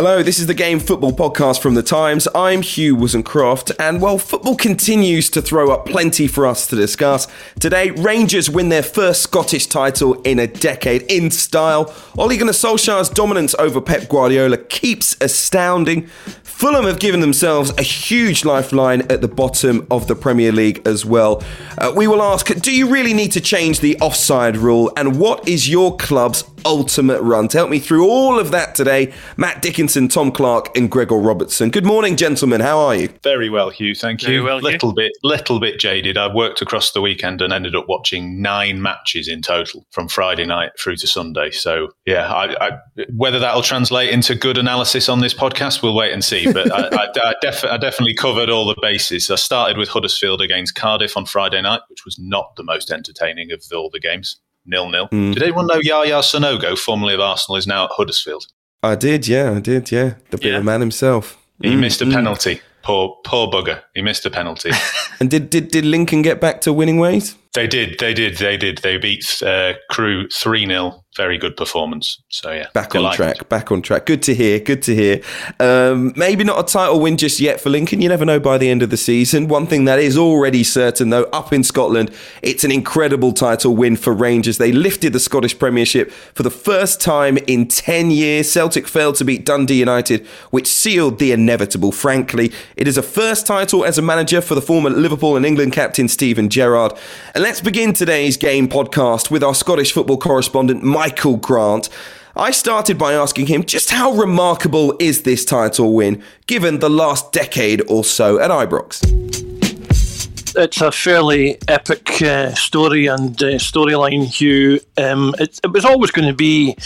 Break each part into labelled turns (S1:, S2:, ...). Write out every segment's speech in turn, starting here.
S1: Hello, this is the Game Football Podcast from The Times. I'm Hugh Woozencroft, and while football continues to throw up plenty for us to discuss, today Rangers win their first Scottish title in a decade in style. Ole Gunnar Solskjaer's dominance over Pep Guardiola keeps astounding. Fulham have given themselves a huge lifeline at the bottom of the Premier League as well. Uh, we will ask Do you really need to change the offside rule? And what is your club's ultimate run? To help me through all of that today, Matt Dickinson, Tom Clarke, and Gregor Robertson. Good morning, gentlemen. How are you?
S2: Very well, Hugh. Thank
S3: Very
S2: you.
S3: well,
S2: little
S3: Hugh.
S2: bit, little bit jaded. I worked across the weekend and ended up watching nine matches in total from Friday night through to Sunday. So yeah, I, I, whether that'll translate into good analysis on this podcast, we'll wait and see. But I, I, I, def- I definitely covered all the bases. I started with Huddersfield against Cardiff on Friday night, which was not the most entertaining of all the games. Nil nil. Did anyone know Yaya Sanogo, formerly of Arsenal, is now at Huddersfield?
S1: I did, yeah, I did, yeah. The
S2: Yeah.
S1: man himself.
S2: He
S1: Mm,
S2: missed a
S1: mm.
S2: penalty. Poor, poor bugger. He missed a penalty.
S1: And did, did, did Lincoln get back to winning ways?
S2: They did, they did, they did. They beat uh, Crewe 3 0. Very good performance. So, yeah.
S1: Back on
S2: delighted.
S1: track, back on track. Good to hear, good to hear. Um, maybe not a title win just yet for Lincoln. You never know by the end of the season. One thing that is already certain, though, up in Scotland, it's an incredible title win for Rangers. They lifted the Scottish Premiership for the first time in 10 years. Celtic failed to beat Dundee United, which sealed the inevitable, frankly. It is a first title as a manager for the former Liverpool and England captain Steven Gerrard. And let's begin today's game podcast with our Scottish football correspondent, Michael Grant. I started by asking him just how remarkable is this title win, given the last decade or so at Ibrox?
S3: It's a fairly epic uh, story and uh, storyline, Hugh. Um, it, it was always going to be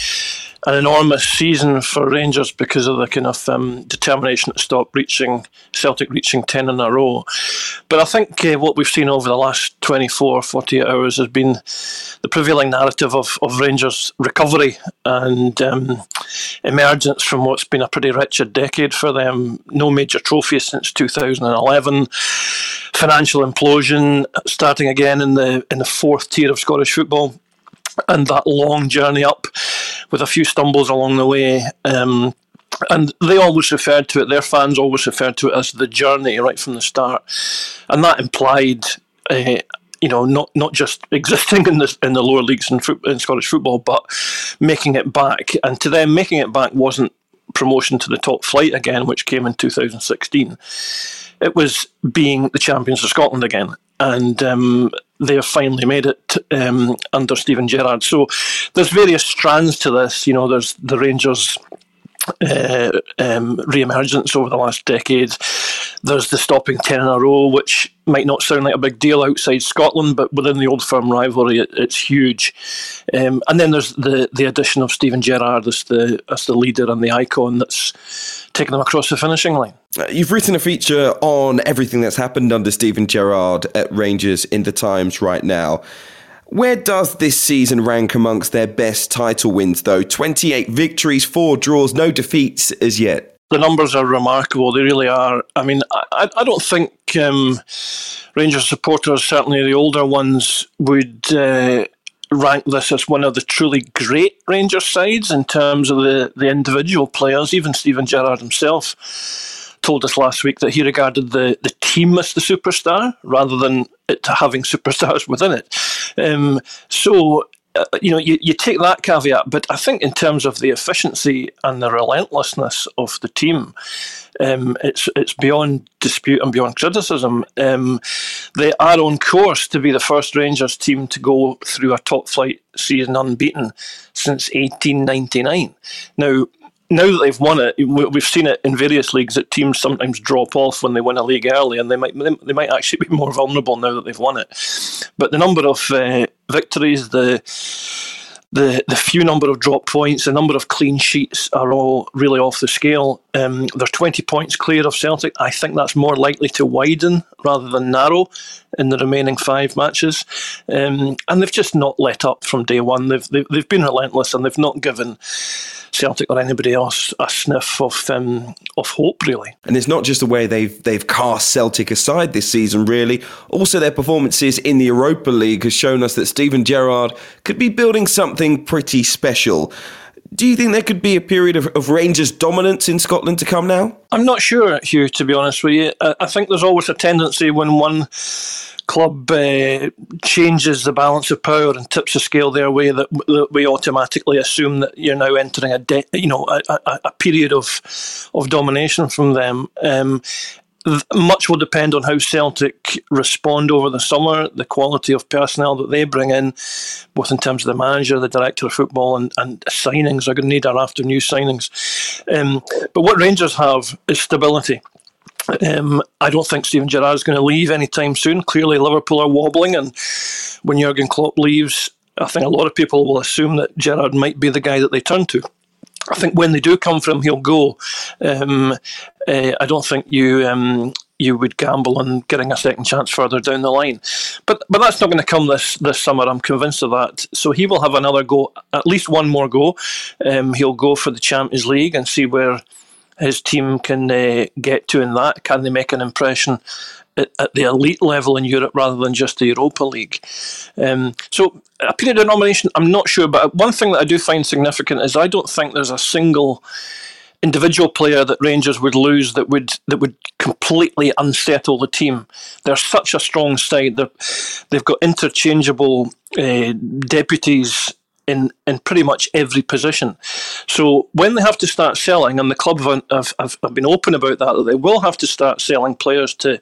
S3: an enormous season for Rangers because of the kind of um, determination to stop reaching Celtic reaching 10 in a row. But I think uh, what we've seen over the last 24, 48 hours has been the prevailing narrative of, of Rangers' recovery and um, emergence from what's been a pretty wretched decade for them. No major trophies since 2011 financial implosion starting again in the in the fourth tier of Scottish football and that long journey up with a few stumbles along the way um, and they always referred to it their fans always referred to it as the journey right from the start and that implied uh, you know, not not just existing in the in the lower leagues in, in Scottish football, but making it back. And to them, making it back wasn't promotion to the top flight again, which came in 2016 it was being the champions of Scotland again. And um, they have finally made it um, under Steven Gerrard. So there's various strands to this. You know, there's the Rangers. Uh, um, re-emergence over the last decade. There's the stopping ten in a row, which might not sound like a big deal outside Scotland, but within the old firm rivalry, it, it's huge. Um, and then there's the the addition of Steven Gerrard as the as the leader and the icon that's taken them across the finishing line.
S1: Uh, You've written a feature on everything that's happened under Steven Gerrard at Rangers in the Times right now. Where does this season rank amongst their best title wins, though? 28 victories, 4 draws, no defeats as yet.
S3: the numbers are remarkable. They really are. I mean, I, I don't think um, Rangers supporters, certainly the older ones, would uh, rank this as one of the truly great Rangers sides in terms of the, the individual players. Even Steven Gerrard himself told us last week that he regarded the, the team as the superstar rather than it having superstars within it. Um, so uh, you know, you, you take that caveat, but I think in terms of the efficiency and the relentlessness of the team, um, it's it's beyond dispute and beyond criticism. Um, they are on course to be the first Rangers team to go through a top flight season unbeaten since 1899. Now, now that they've won it, we- we've seen it in various leagues that teams sometimes drop off when they win a league early, and they might they might actually be more vulnerable now that they've won it. But the number of uh, victories, the the the few number of drop points, the number of clean sheets are all really off the scale. Um, they're 20 points clear of Celtic. I think that's more likely to widen rather than narrow in the remaining five matches. Um, and they've just not let up from day one. They've, they've, they've been relentless and they've not given Celtic or anybody else a sniff of um, of hope, really.
S1: And it's not just the way they've they've cast Celtic aside this season, really. Also, their performances in the Europa League has shown us that Steven Gerrard could be building something pretty special. Do you think there could be a period of, of, Rangers dominance in Scotland to come now?
S3: I'm not sure, Hugh, to be honest with you. I, I think there's always a tendency when one club uh, changes the balance of power and tips the scale their way that, that we automatically assume that you're now entering a de- you know a, a, a, period of of domination from them. Um, much will depend on how Celtic respond over the summer, the quality of personnel that they bring in, both in terms of the manager, the director of football, and, and signings. They're going to need our after new signings. Um, but what Rangers have is stability. Um, I don't think Steven Gerrard is going to leave anytime soon. Clearly, Liverpool are wobbling, and when Jurgen Klopp leaves, I think a lot of people will assume that Gerrard might be the guy that they turn to. I think when they do come for him, he'll go. Um, uh, I don't think you um, you would gamble on getting a second chance further down the line. But but that's not going to come this this summer. I'm convinced of that. So he will have another go, at least one more go. Um, he'll go for the Champions League and see where his team can uh, get to in that. Can they make an impression at, at, the elite level in Europe rather than just the Europa League? Um, so a period of nomination, I'm not sure. But one thing that I do find significant is I don't think there's a single individual player that Rangers would lose that would that would completely unsettle the team. They're such a strong side. They're, they've got interchangeable uh, deputies in, in pretty much every position. So when they have to start selling, and the club have, have, have been open about that, that they will have to start selling players to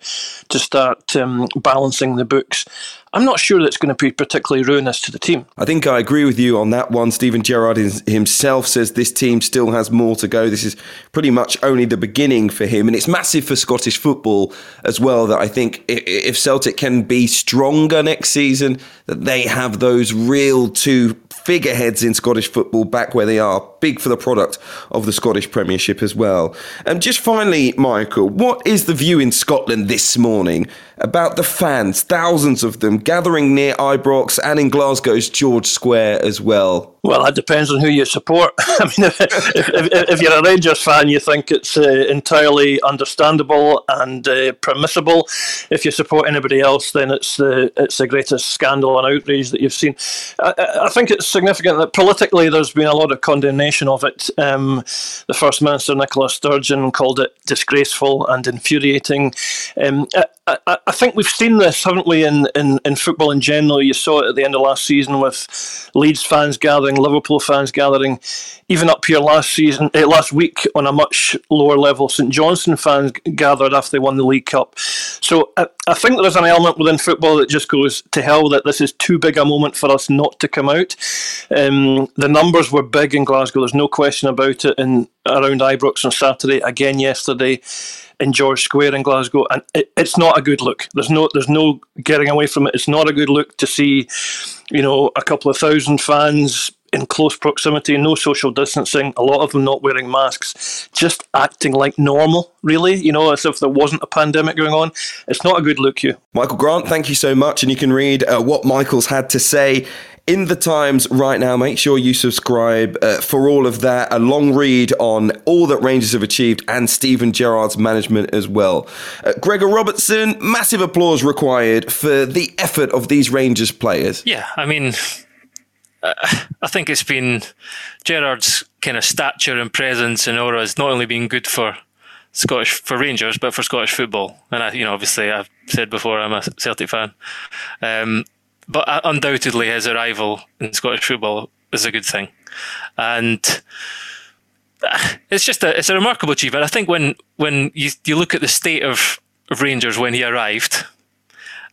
S3: to start um, balancing the books. I'm not sure that's going to be particularly ruinous to the team.
S1: I think I agree with you on that one. Steven Gerrard himself says this team still has more to go. This is pretty much only the beginning for him, and it's massive for Scottish football as well. That I think if Celtic can be stronger next season, that they have those real two figureheads in Scottish football back where they are, big for the product of the Scottish Premiership as well. And just finally, Michael, what is the view in Scotland this morning about the fans, thousands of them gathering near Ibrox and in Glasgow's George Square as well?
S3: Well, that depends on who you support. I mean, if, if, if, you're a Rangers fan, you think it's uh, entirely understandable and uh, permissible. If you support anybody else, then it's the it's the greatest scandal and outrage that you've seen. I, I think it's significant that politically there's been a lot of condemnation of it. Um, the First Minister Nicola Sturgeon called it disgraceful and infuriating. Um, I, I, think we've seen this, haven't we, in, in, in football in general? You saw it at the end of last season with Leeds fans gathering Liverpool fans gathering, even up here last season, uh, last week on a much lower level, St Johnstone fans gathered after they won the League Cup. So I, I think there is an element within football that just goes to hell that this is too big a moment for us not to come out. Um, the numbers were big in Glasgow. There's no question about it. And around Ibrox on Saturday, again yesterday in George Square in Glasgow, and it, it's not a good look. There's no there's no getting away from it. It's not a good look to see, you know, a couple of thousand fans in close proximity, no social distancing, a lot of them not wearing masks, just acting like normal, really, you know, as if there wasn't a pandemic going on. It's not a good look, you.
S1: Michael Grant, thank you so much. And you can read uh, what Michael's had to say in the Times right now. Make sure you subscribe uh, for all of that. A long read on all that Rangers have achieved and Steven Gerrard's management as well. Uh, Gregor Robertson, massive applause required for the effort of these Rangers players.
S4: Yeah, I mean, uh, I think it's been Gerrard's kind of stature and presence and aura has not only been good for Scottish for Rangers, but for Scottish football. And I, you know, obviously, I've said before I'm a Celtic fan. Um, but undoubtedly his arrival in Scottish football is a good thing, and uh, it's just a it's a remarkable achievement. I think when when you you look at the state of, of Rangers when he arrived,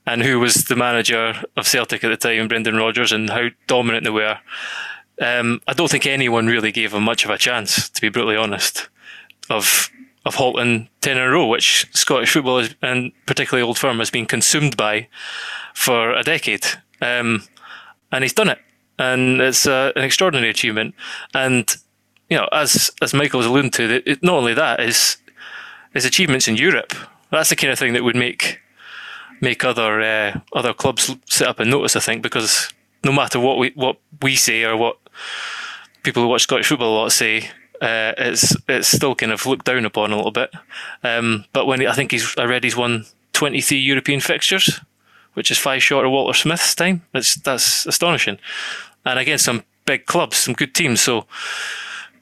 S4: and who was the manager of Celtic at the time, Brendan Rodgers, and how dominant they were. Um, I don't think anyone really gave him much of a chance, to be brutally honest, of of halting ten in a row, which Scottish football is, and particularly Old Firm has been consumed by for a decade. Um, and he's done it. and it's uh, an extraordinary achievement. And you know, as as Michael was alluding to, it, not only that is his achievements in Europe. That's the kind of thing that would make make other uh, other clubs sit up and notice. I think because no matter what we what we say or what people who watch Scottish football a lot say, uh, it's it's still kind of looked down upon a little bit. Um, but when I think he's I read he's won 23 European fixtures, which is five short of Walter Smith's time. That's that's astonishing, and against some big clubs, some good teams. So,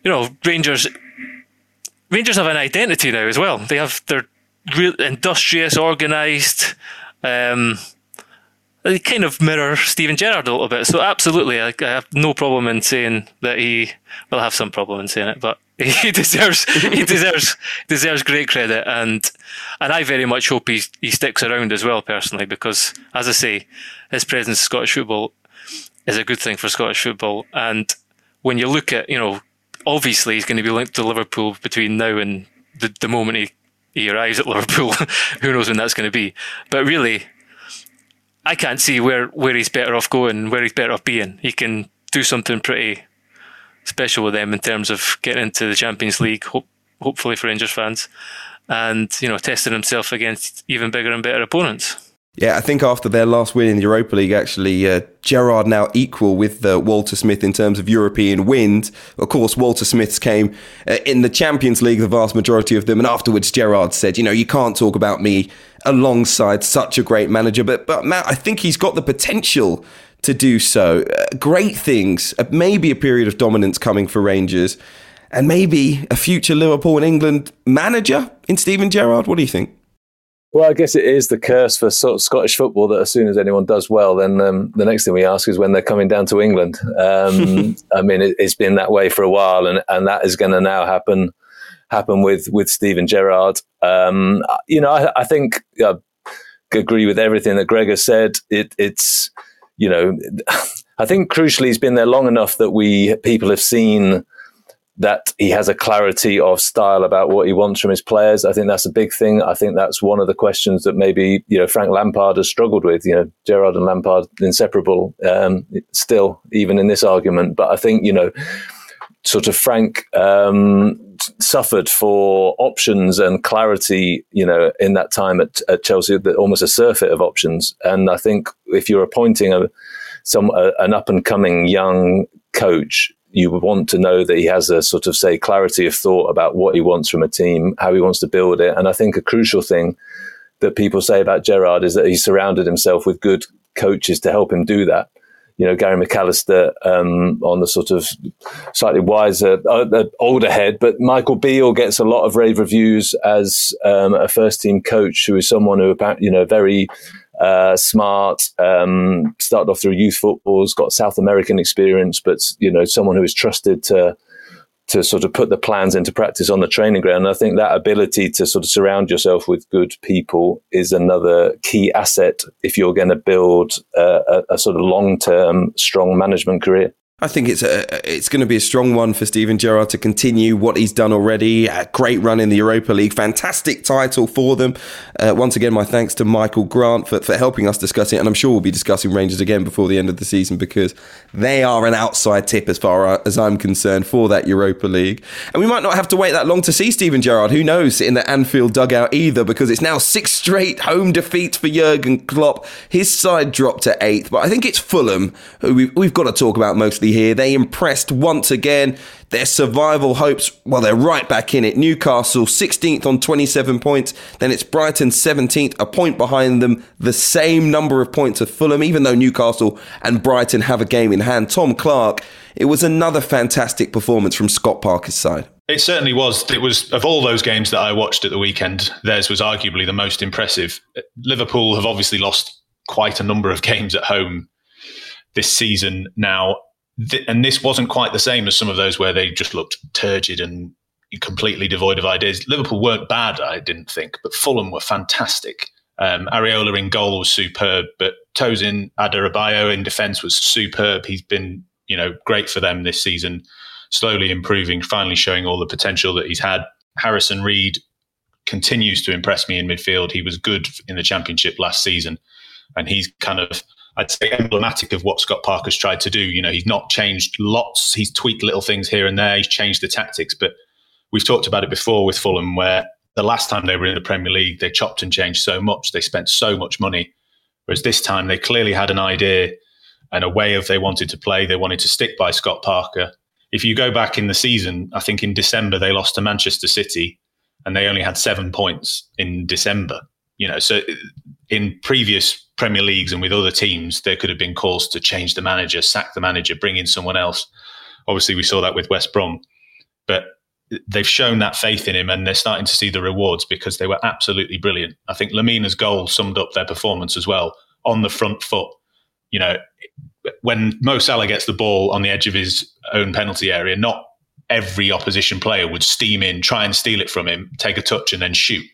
S4: you know, Rangers Rangers have an identity now as well. They have they're real industrious, organised. Um, they kind of mirror Steven Gerrard a little bit. So absolutely, I, I, have no problem in saying that he. will have some problem in saying it, but he deserves he deserves deserves great credit, and and I very much hope he he sticks around as well personally because, as I say, his presence in Scottish football is a good thing for Scottish football, and when you look at you know obviously he's going to be linked to Liverpool between now and the, the moment he, he arrives at Liverpool. Who knows when that's going to be? But really, I can't see where, where he's better off going, where he's better off being. He can do something pretty special with them in terms of getting into the Champions League, hope, hopefully for Rangers fans, and you know testing himself against even bigger and better opponents.
S1: Yeah, I think after their last win in the Europa League, actually, uh, Gerrard now equal with uh, Walter Smith in terms of European wins. Of course, Walter Smith's came uh, in the Champions League, the vast majority of them, and afterwards Gerrard said, "You know, you can't talk about me alongside such a great manager." But, but Matt, I think he's got the potential to do so. Uh, great things, uh, maybe a period of dominance coming for Rangers, and maybe a future Liverpool and England manager in Steven Gerrard. What do you think?
S5: Well, I guess it is the curse for sort of Scottish football that as soon as anyone does well, then um, the next thing we ask is when they're coming down to England. Um, I mean, it, has been that way for a while, and and that is going to now happen happen with with Steven Gerrard. Um, you know, I, I think I agree with everything that Greg has said. It, it's you know, I think crucially he's been there long enough that we people have seen that he has a clarity of style about what he wants from his players. I think that's a big thing. I think that's one of the questions that maybe you know Frank Lampard has struggled with. You know, Gerrard and Lampard inseparable um, still, even in this argument. But I think you know, sort of Frank um, suffered for options and clarity. You know, in that time at, at Chelsea, almost a surfeit of options. And I think if you're appointing a some a, an up and coming young coach you want to know that he has a sort of say clarity of thought about what he wants from a team, how he wants to build it. And I think a crucial thing that people say about Gerrard is that he surrounded himself with good coaches to help him do that. You know, Gary McAllister um, on the sort of slightly wiser, uh, older head, but Michael Beale gets a lot of rave reviews as um, a first team coach who is someone who, about you know, very uh, smart, um, started off through youth footballs, got South American experience, but you know, someone who is trusted to to sort of put the plans into practice on the training ground. And I think that ability to sort of surround yourself with good people is another key asset if you're going to build a, a, a sort of long term strong management career.
S1: I think it's a, it's going to be a strong one for Steven Gerrard to continue what he's done already. A great run in the Europa League, fantastic title for them. Uh, once again, my thanks to Michael Grant for, for helping us discuss it, and I'm sure we'll be discussing Rangers again before the end of the season because they are an outside tip as far as I'm concerned for that Europa League. And we might not have to wait that long to see Steven Gerrard. Who knows in the Anfield dugout either because it's now six straight home defeats for Jurgen Klopp. His side dropped to eighth, but I think it's Fulham who we've, we've got to talk about mostly here. They impressed once again. Their survival hopes, well, they're right back in it. Newcastle 16th on 27 points. Then it's Brighton 17th, a point behind them, the same number of points of Fulham, even though Newcastle and Brighton have a game in hand. Tom Clarke, it was another fantastic performance from Scott Parker's side.
S2: It certainly was. It was of all those games that I watched at the weekend, theirs was arguably the most impressive. Liverpool have obviously lost quite a number of games at home this season now th- and this wasn't quite the same as some of those where they just looked turgid and completely devoid of ideas. Liverpool weren't bad, I didn't think, but Fulham were fantastic. Um, Areola in goal was superb, but Tosin Adarabioyo in defence was superb. He's been, you know, great for them this season, slowly improving, finally showing all the potential that he's had. Harrison Reed continues to impress me in midfield. He was good in the championship last season, and he's kind of I'd say emblematic of what Scott Parker's tried to do. You know, he's not changed lots. He's tweaked little things here and there. He's changed the tactics, but we've talked about it before with Fulham, where the last time they were in the Premier League, they chopped and changed so much. They spent so much money. Whereas this time, they clearly had an idea and a way of they wanted to play. They wanted to stick by Scott Parker. If you go back in the season, I think in December they lost to Manchester City, and they only had seven points in December. You know, so in previous Premier Leagues and with other teams, there could have been calls to change the manager, sack the manager, bring in someone else. Obviously, we saw that with West Brom, but they've shown that faith in him and they're starting to see the rewards because they were absolutely brilliant. I think Lemina's goal summed up their performance as well on the front foot. You know, when Mo Salah gets the ball on the edge of his own penalty area, not every opposition player would steam in, try and steal it from him, take a touch and then shoot.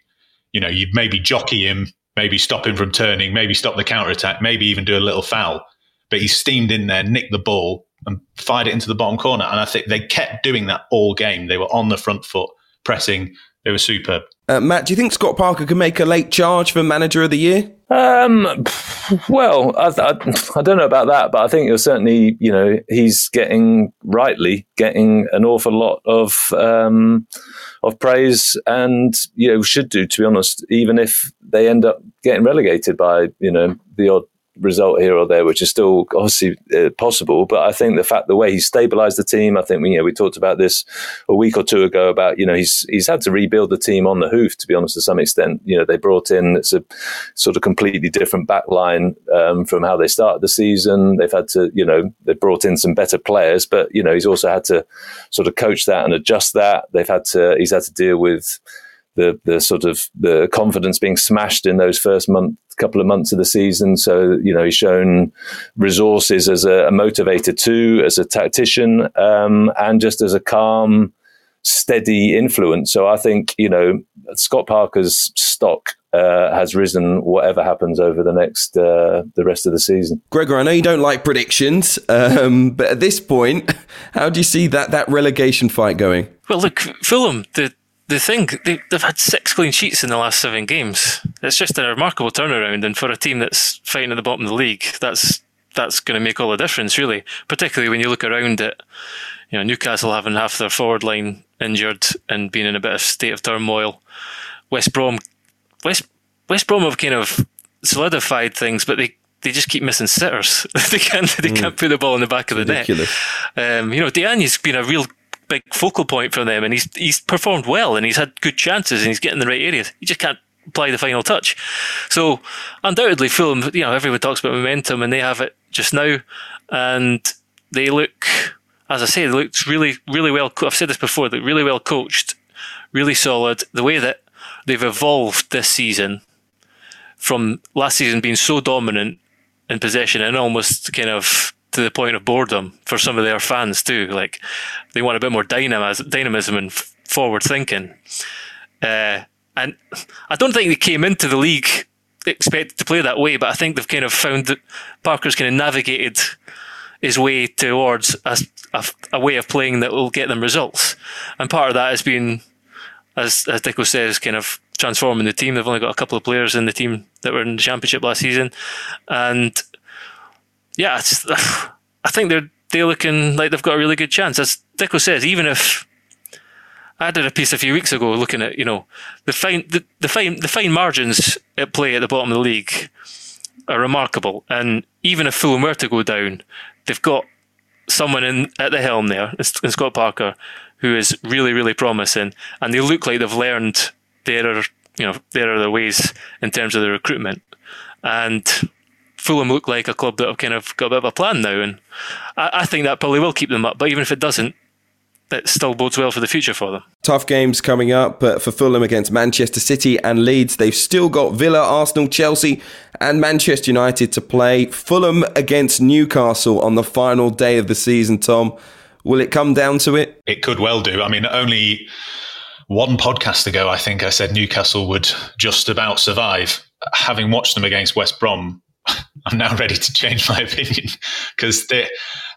S2: You know, you'd maybe jockey him, maybe stop him from turning, maybe stop the counter attack, maybe even do a little foul. But he steamed in there, nicked the ball, and fired it into the bottom corner. And I think they kept doing that all game. They were on the front foot, pressing. They were superb.
S1: Uh, Matt, do you think Scott Parker can make a late charge for Manager of the Year?
S5: Um, well, I, I, I, don't know about that, but I think he's certainly, you know, he's getting rightly getting an awful lot of um, of praise, and you know, should do to be honest, even if they end up getting relegated by you know the odd result here or there, which is still obviously uh, possible. But I think the fact the way he stabilised the team, I think we, you know we talked about this a week or two ago about you know he's he's had to rebuild the team on the hoof to be honest to some extent. You know they brought in it's a sort of completely different back line um, from how they started the season. They've had to you know they brought in some better players, but you know he's also had to sort of coach that and adjust that. They've had to he's had to deal with the the sort of the confidence being smashed in those first month couple of months of the season. So you know he's shown resources as a, a motivator too, as a tactician, um, and just as a calm, steady influence. So I think you know Scott Parker's stock uh, has risen whatever happens over the next uh, the rest of the season.
S1: Gregor, I know you don't like predictions, um, but at this point, how do you see that that relegation fight going?
S4: Well, look, Fulham, the the thing they, have had six clean sheets in the last seven games. It's just a remarkable turnaround, and for a team that's fighting at the bottom of the league, that's that's going to make all the difference, really. Particularly when you look around it, you know, Newcastle having half their forward line injured and being in a bit of state of turmoil. West Brom, West West Brom have kind of solidified things, but they they just keep missing sitters. they can't they mm. can't put the ball in the back of the Ridiculous. net. Um, you know, Diagne's been a real big focal point for them, and he's he's performed well, and he's had good chances, and he's getting the right areas. He just can't apply the final touch. So undoubtedly, Fulham, you know, everyone talks about momentum, and they have it just now, and they look, as I say, they look really, really well. I've said this before, they really well coached, really solid. The way that they've evolved this season from last season being so dominant in possession and almost kind of to the point of boredom for some of their fans too. Like they want a bit more dynamism, dynamism and forward thinking. Uh, and I don't think they came into the league expected to play that way, but I think they've kind of found that Parker's kind of navigated his way towards a, a, a way of playing that will get them results. And part of that has been, as, as Dicko says, kind of transforming the team. They've only got a couple of players in the team that were in the championship last season. And yeah, just, I think they're they're looking like they've got a really good chance. As Dicko says, even if I did a piece a few weeks ago looking at you know the fine the, the fine the fine margins at play at the bottom of the league are remarkable, and even if Fulham were to go down, they've got someone in at the helm there, in Scott Parker, who is really really promising, and they look like they've learned their you know their other ways in terms of the recruitment, and Fulham look like a club that have kind of got a bit of a plan now, and I, I think that probably will keep them up. But even if it doesn't, that still bodes well for the future for them.
S1: Tough games coming up, but for Fulham against Manchester City and Leeds, they've still got Villa, Arsenal, Chelsea, and Manchester United to play. Fulham against Newcastle on the final day of the season, Tom. Will it come down to it?
S2: It could well do. I mean, only one podcast ago, I think I said Newcastle would just about survive. Having watched them against West Brom, I'm now ready to change my opinion because I,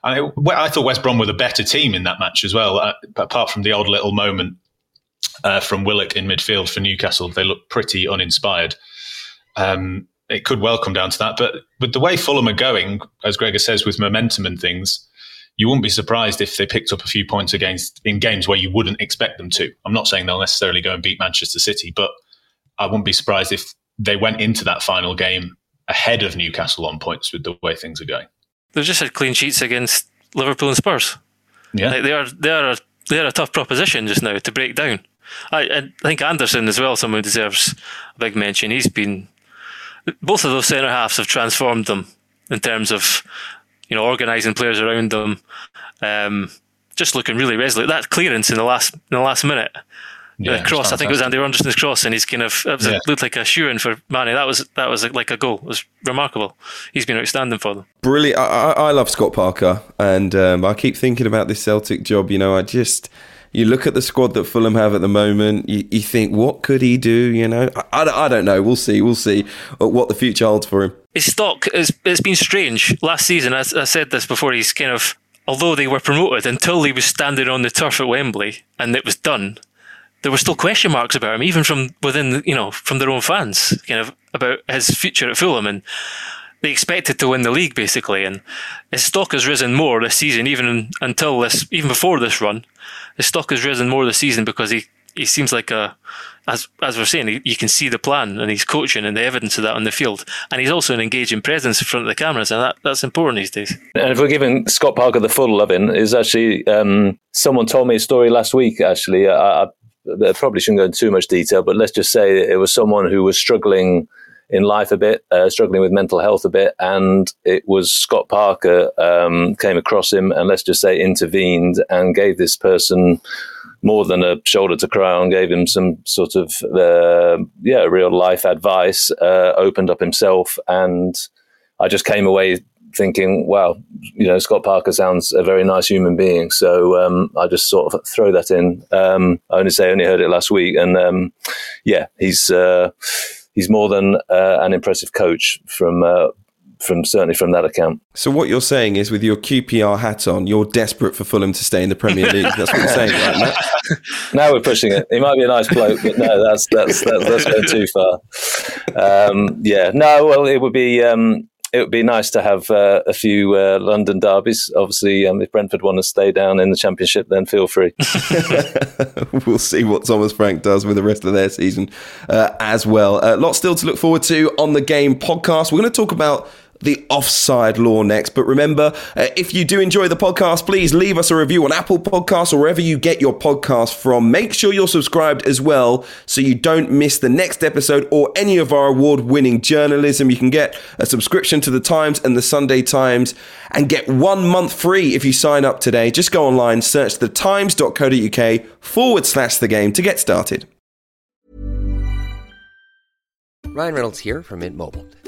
S2: I, thought West Brom were the better team in that match as well. Uh, apart from the odd little moment uh, from Willock in midfield for Newcastle, they looked pretty uninspired. Um, it could well come down to that. But with the way Fulham are going, as Gregor says, with momentum and things, you wouldn't be surprised if they picked up a few points against in games where you wouldn't expect them to. I'm not saying they'll necessarily go and beat Manchester City, but I wouldn't be surprised if they went into that final game ahead of Newcastle on points with the way things are going.
S4: They've just had clean sheets against Liverpool and Spurs.
S2: Yeah,
S4: like they are they are a, they are a tough proposition just now to break down. I, I think Andersen as well, someone who deserves a big mention. He's been both of those centre halves have transformed them in terms of you know organising players around them, um, just looking really resolute. That clearance in the last in the last minute. Yeah, the cross, I think it was Andy Anderson's cross, and he's kind of it yeah. looked like a shoe in for Mane. That was that was like a goal. It was remarkable. He's been outstanding for them.
S1: Brilliant. I, I love Scott Parker, and um, I keep thinking about this Celtic job. You know, I just you look at the squad that Fulham have at the moment, you, you think, what could he do? You know, I, I, I, don't know. We'll see. We'll see what the future holds for him.
S4: His stock, is, it's been strange. Last season, I, I said this before, he's kind of, although they were promoted, until he was standing on the turf at Wembley and it was done, there were still question marks about him, even from within, you know, from their own fans, kind of about his future at Fulham. And they expected to win the league basically, and his stock has risen more this season, even until this, even before this run. His stock has risen more this season because he, he seems like a, as as we're saying, you can see the plan and he's coaching and the evidence of that on the field, and he's also an engaging presence in front of the cameras, and that, that's important these days.
S5: And if we're giving Scott Parker the full loving, is actually um, someone told me a story last week. Actually, I, I probably shouldn't go into too much detail, but let's just say it was someone who was struggling in life a bit, uh, struggling with mental health a bit, and it was Scott Parker um, came across him and let's just say intervened and gave this person more than a shoulder to cry on, gave him some sort of uh, yeah real life advice, uh, opened up himself, and I just came away thinking, wow, you know, Scott Parker sounds a very nice human being. So um, I just sort of throw that in. Um, I only say I only heard it last week, and um, yeah, he's uh, he's more than uh, an impressive coach from uh, from certainly from that account.
S1: So what you're saying is, with your QPR hat on, you're desperate for Fulham to stay in the Premier League. That's what you're saying, right? Matt?
S5: now we're pushing it. He might be a nice bloke, but no, that's that's that's, that's going too far. Um, yeah, no. Well, it would be. Um, it would be nice to have uh, a few uh, London derbies. Obviously, um, if Brentford want to stay down in the Championship, then feel free.
S1: we'll see what Thomas Frank does with the rest of their season uh, as well. A uh, lot still to look forward to on the game podcast. We're going to talk about the offside law next. But remember, uh, if you do enjoy the podcast, please leave us a review on Apple Podcasts or wherever you get your podcast from. Make sure you're subscribed as well so you don't miss the next episode or any of our award winning journalism. You can get a subscription to the Times and the Sunday Times and get one month free if you sign up today. Just go online, search thetimes.co.uk forward slash the game to get started.
S6: Ryan Reynolds here from Mint Mobile.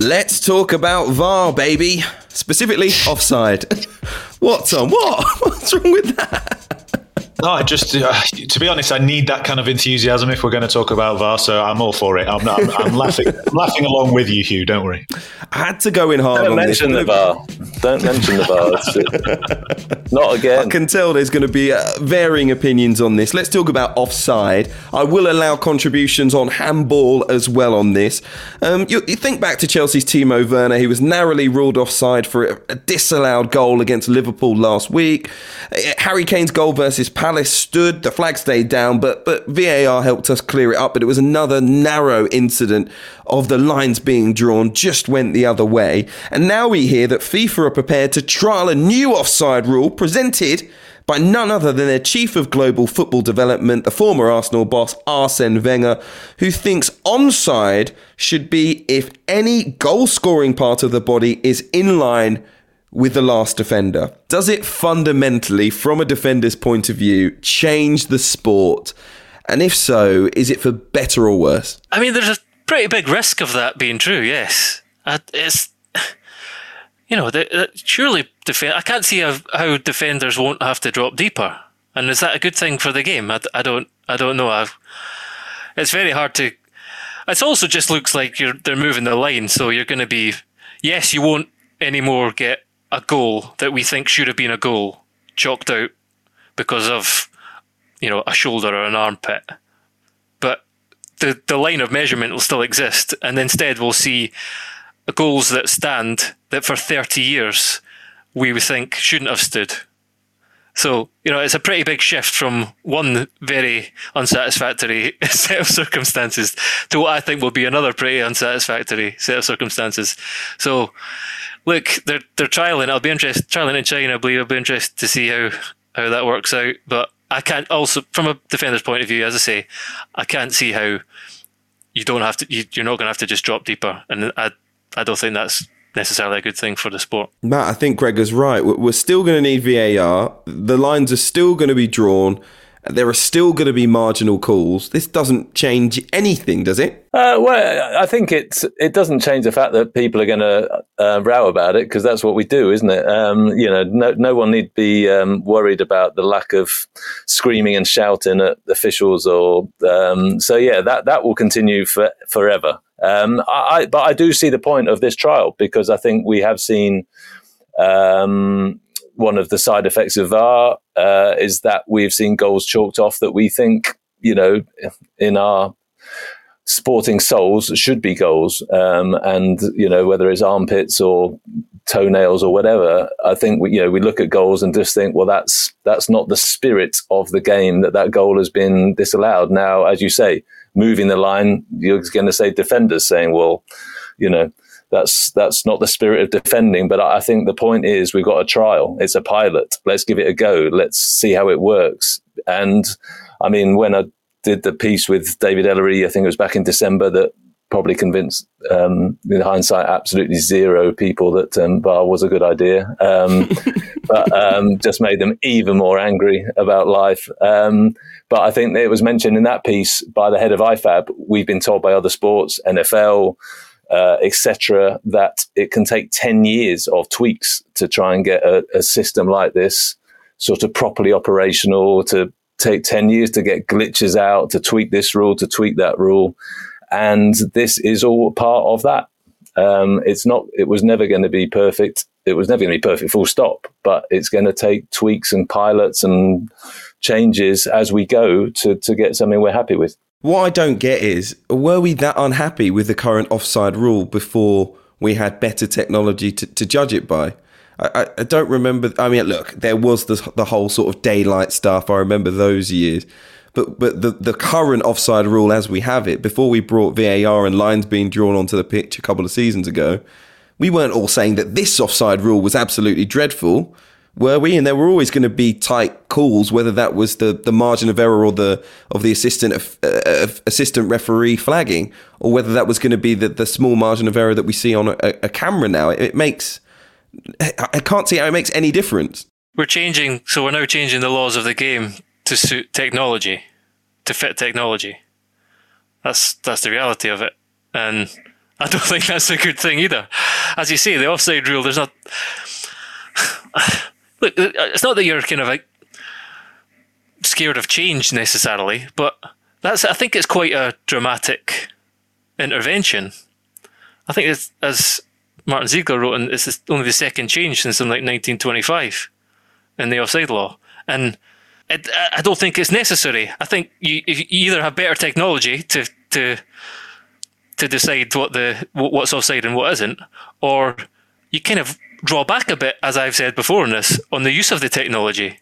S1: Let's talk about VAR, baby. Specifically, offside. what, Tom? What? What's wrong with that?
S2: No, I just uh, to be honest, I need that kind of enthusiasm if we're going to talk about VAR. So I'm all for it. I'm, I'm, I'm laughing, I'm laughing along with you, Hugh. Don't worry.
S1: I had to go in hard.
S5: Don't
S1: on
S5: mention
S1: this.
S5: the VAR. Don't mention the VAR. Not again.
S1: I can tell there's going to be uh, varying opinions on this. Let's talk about offside. I will allow contributions on handball as well on this. Um, you, you, think back to Chelsea's Timo Werner. He was narrowly ruled offside for a, a disallowed goal against Liverpool last week. Uh, Harry Kane's goal versus. Paris Palace stood, the flag stayed down, but, but VAR helped us clear it up. But it was another narrow incident of the lines being drawn, just went the other way. And now we hear that FIFA are prepared to trial a new offside rule presented by none other than their chief of global football development, the former Arsenal boss Arsene Wenger, who thinks onside should be if any goal scoring part of the body is in line with the last defender? Does it fundamentally, from a defender's point of view, change the sport? And if so, is it for better or worse?
S4: I mean, there's a pretty big risk of that being true. Yes, it's you know, surely defend. I can't see how, how, defenders won't have to drop deeper. And is that a good thing for the game? I, I don't. I don't know. I've, it's very hard to. It also just looks like you're they're moving the line, so you're going to be. Yes, you won't anymore get a goal that we think should have been a goal chalked out because of you know a shoulder or an armpit, but the the line of measurement will still exist, and instead we'll see goals that stand that for 30 years we would think shouldn't have stood. So, you know, it's a pretty big shift from one very unsatisfactory set of circumstances to what I think will be another pretty unsatisfactory set of circumstances. So, look, they're they're trialing. I'll be interested trialing in China. I believe I'll be interested to see how how that works out. But I can't also, from a defender's point of view, as I say, I can't see how you don't have to. You, are not going to have to just drop deeper, and I I don't think that's necessarily a good thing for the sport.
S1: Matt, I think Gregor's right. We're still going to need VAR. The lines are still going to be drawn. There are still going to be marginal calls. This doesn't change anything, does it?
S5: Uh, well, I think it's it doesn't change the fact that people are going to uh, row about it because that's what we do, isn't it? Um, you know, no, no one need be um, worried about the lack of screaming and shouting at officials, or um, so. Yeah, that that will continue for forever. Um, I, but I do see the point of this trial because I think we have seen um, one of the side effects of VAR uh, is that we've seen goals chalked off that we think, you know, in our sporting souls should be goals. Um, and, you know, whether it's armpits or toenails or whatever, I think we, you know, we look at goals and just think, well, that's, that's not the spirit of the game that that goal has been disallowed. Now, as you say, moving the line, you're going to say defenders saying, well, you know, that's that's not the spirit of defending. But I think the point is we've got a trial. It's a pilot. Let's give it a go. Let's see how it works. And I mean, when I did the piece with David Elleray, I think it was back in December that probably convinced, um, in hindsight, absolutely zero people that um, VAR was a good idea, um, but um, just made them even more angry about life. Um, but I think it was mentioned in that piece by the head of IFAB. We've been told by other sports, NFL, uh, etc., that it can take 10 years of tweaks to try and get a, a system like this sort of properly operational, to take 10 years to get glitches out, to tweak this rule, to tweak that rule. And this is all part of that. Um, it's not, it was never going to be perfect. It was never going to be perfect, full stop, but it's going to take tweaks and pilots and changes as we go to, to get something we're happy with.
S1: What I don't get is, were we that unhappy with the current offside rule before we had better technology to, to judge it by? I, I, don't remember. I mean, look, there was the, the whole sort of daylight stuff. I remember those years. But but the, the current offside rule as we have it, before we brought VAR and lines being drawn onto the pitch a couple of seasons ago, we weren't all saying that this offside rule was absolutely dreadful, were we? And there were always going to be tight calls, whether that was the, the margin of error or the of the assistant uh, assistant referee flagging, or whether that was going to be the, the small margin of error that we see on a, a camera now. It, it makes I can't see how it makes any difference.
S4: We're changing, so we're now changing the laws of the game to suit technology, to fit technology. That's that's the reality of it, and I don't think that's a good thing either. As you say, the offside rule. There's not. Look, it's not that you're kind of like scared of change necessarily, but that's. I think it's quite a dramatic intervention. I think it's as Martin Ziegler wrote, and it's only the second change since like 1925 in the offside law, and it, I don't think it's necessary. I think you, you either have better technology to to to decide what the what's offside and what isn't, or you kind of draw back a bit, as I've said before in this, on the use of the technology.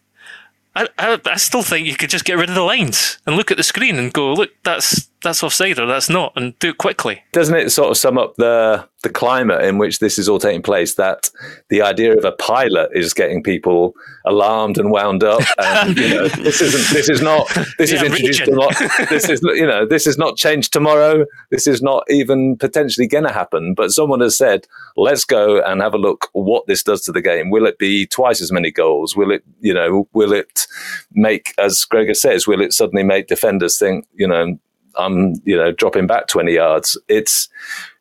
S4: I, I, I still think you could just get rid of the lines and look at the screen and go, look, that's that's offside or that's not, and do it quickly.
S5: Doesn't it sort of sum up the the climate in which this is all taking place? That the idea of a pilot is getting people alarmed and wound up. And, you know, this isn't. This is not. This yeah, is introduced a lot. This is you know. This is not changed tomorrow. This is not even potentially going to happen. But someone has said, let's go and have a look what this does to the game. Will it be twice as many goals? Will it you know? Will it make, as Gregor says, will it suddenly make defenders think you know? I'm, you know, dropping back 20 yards. It's,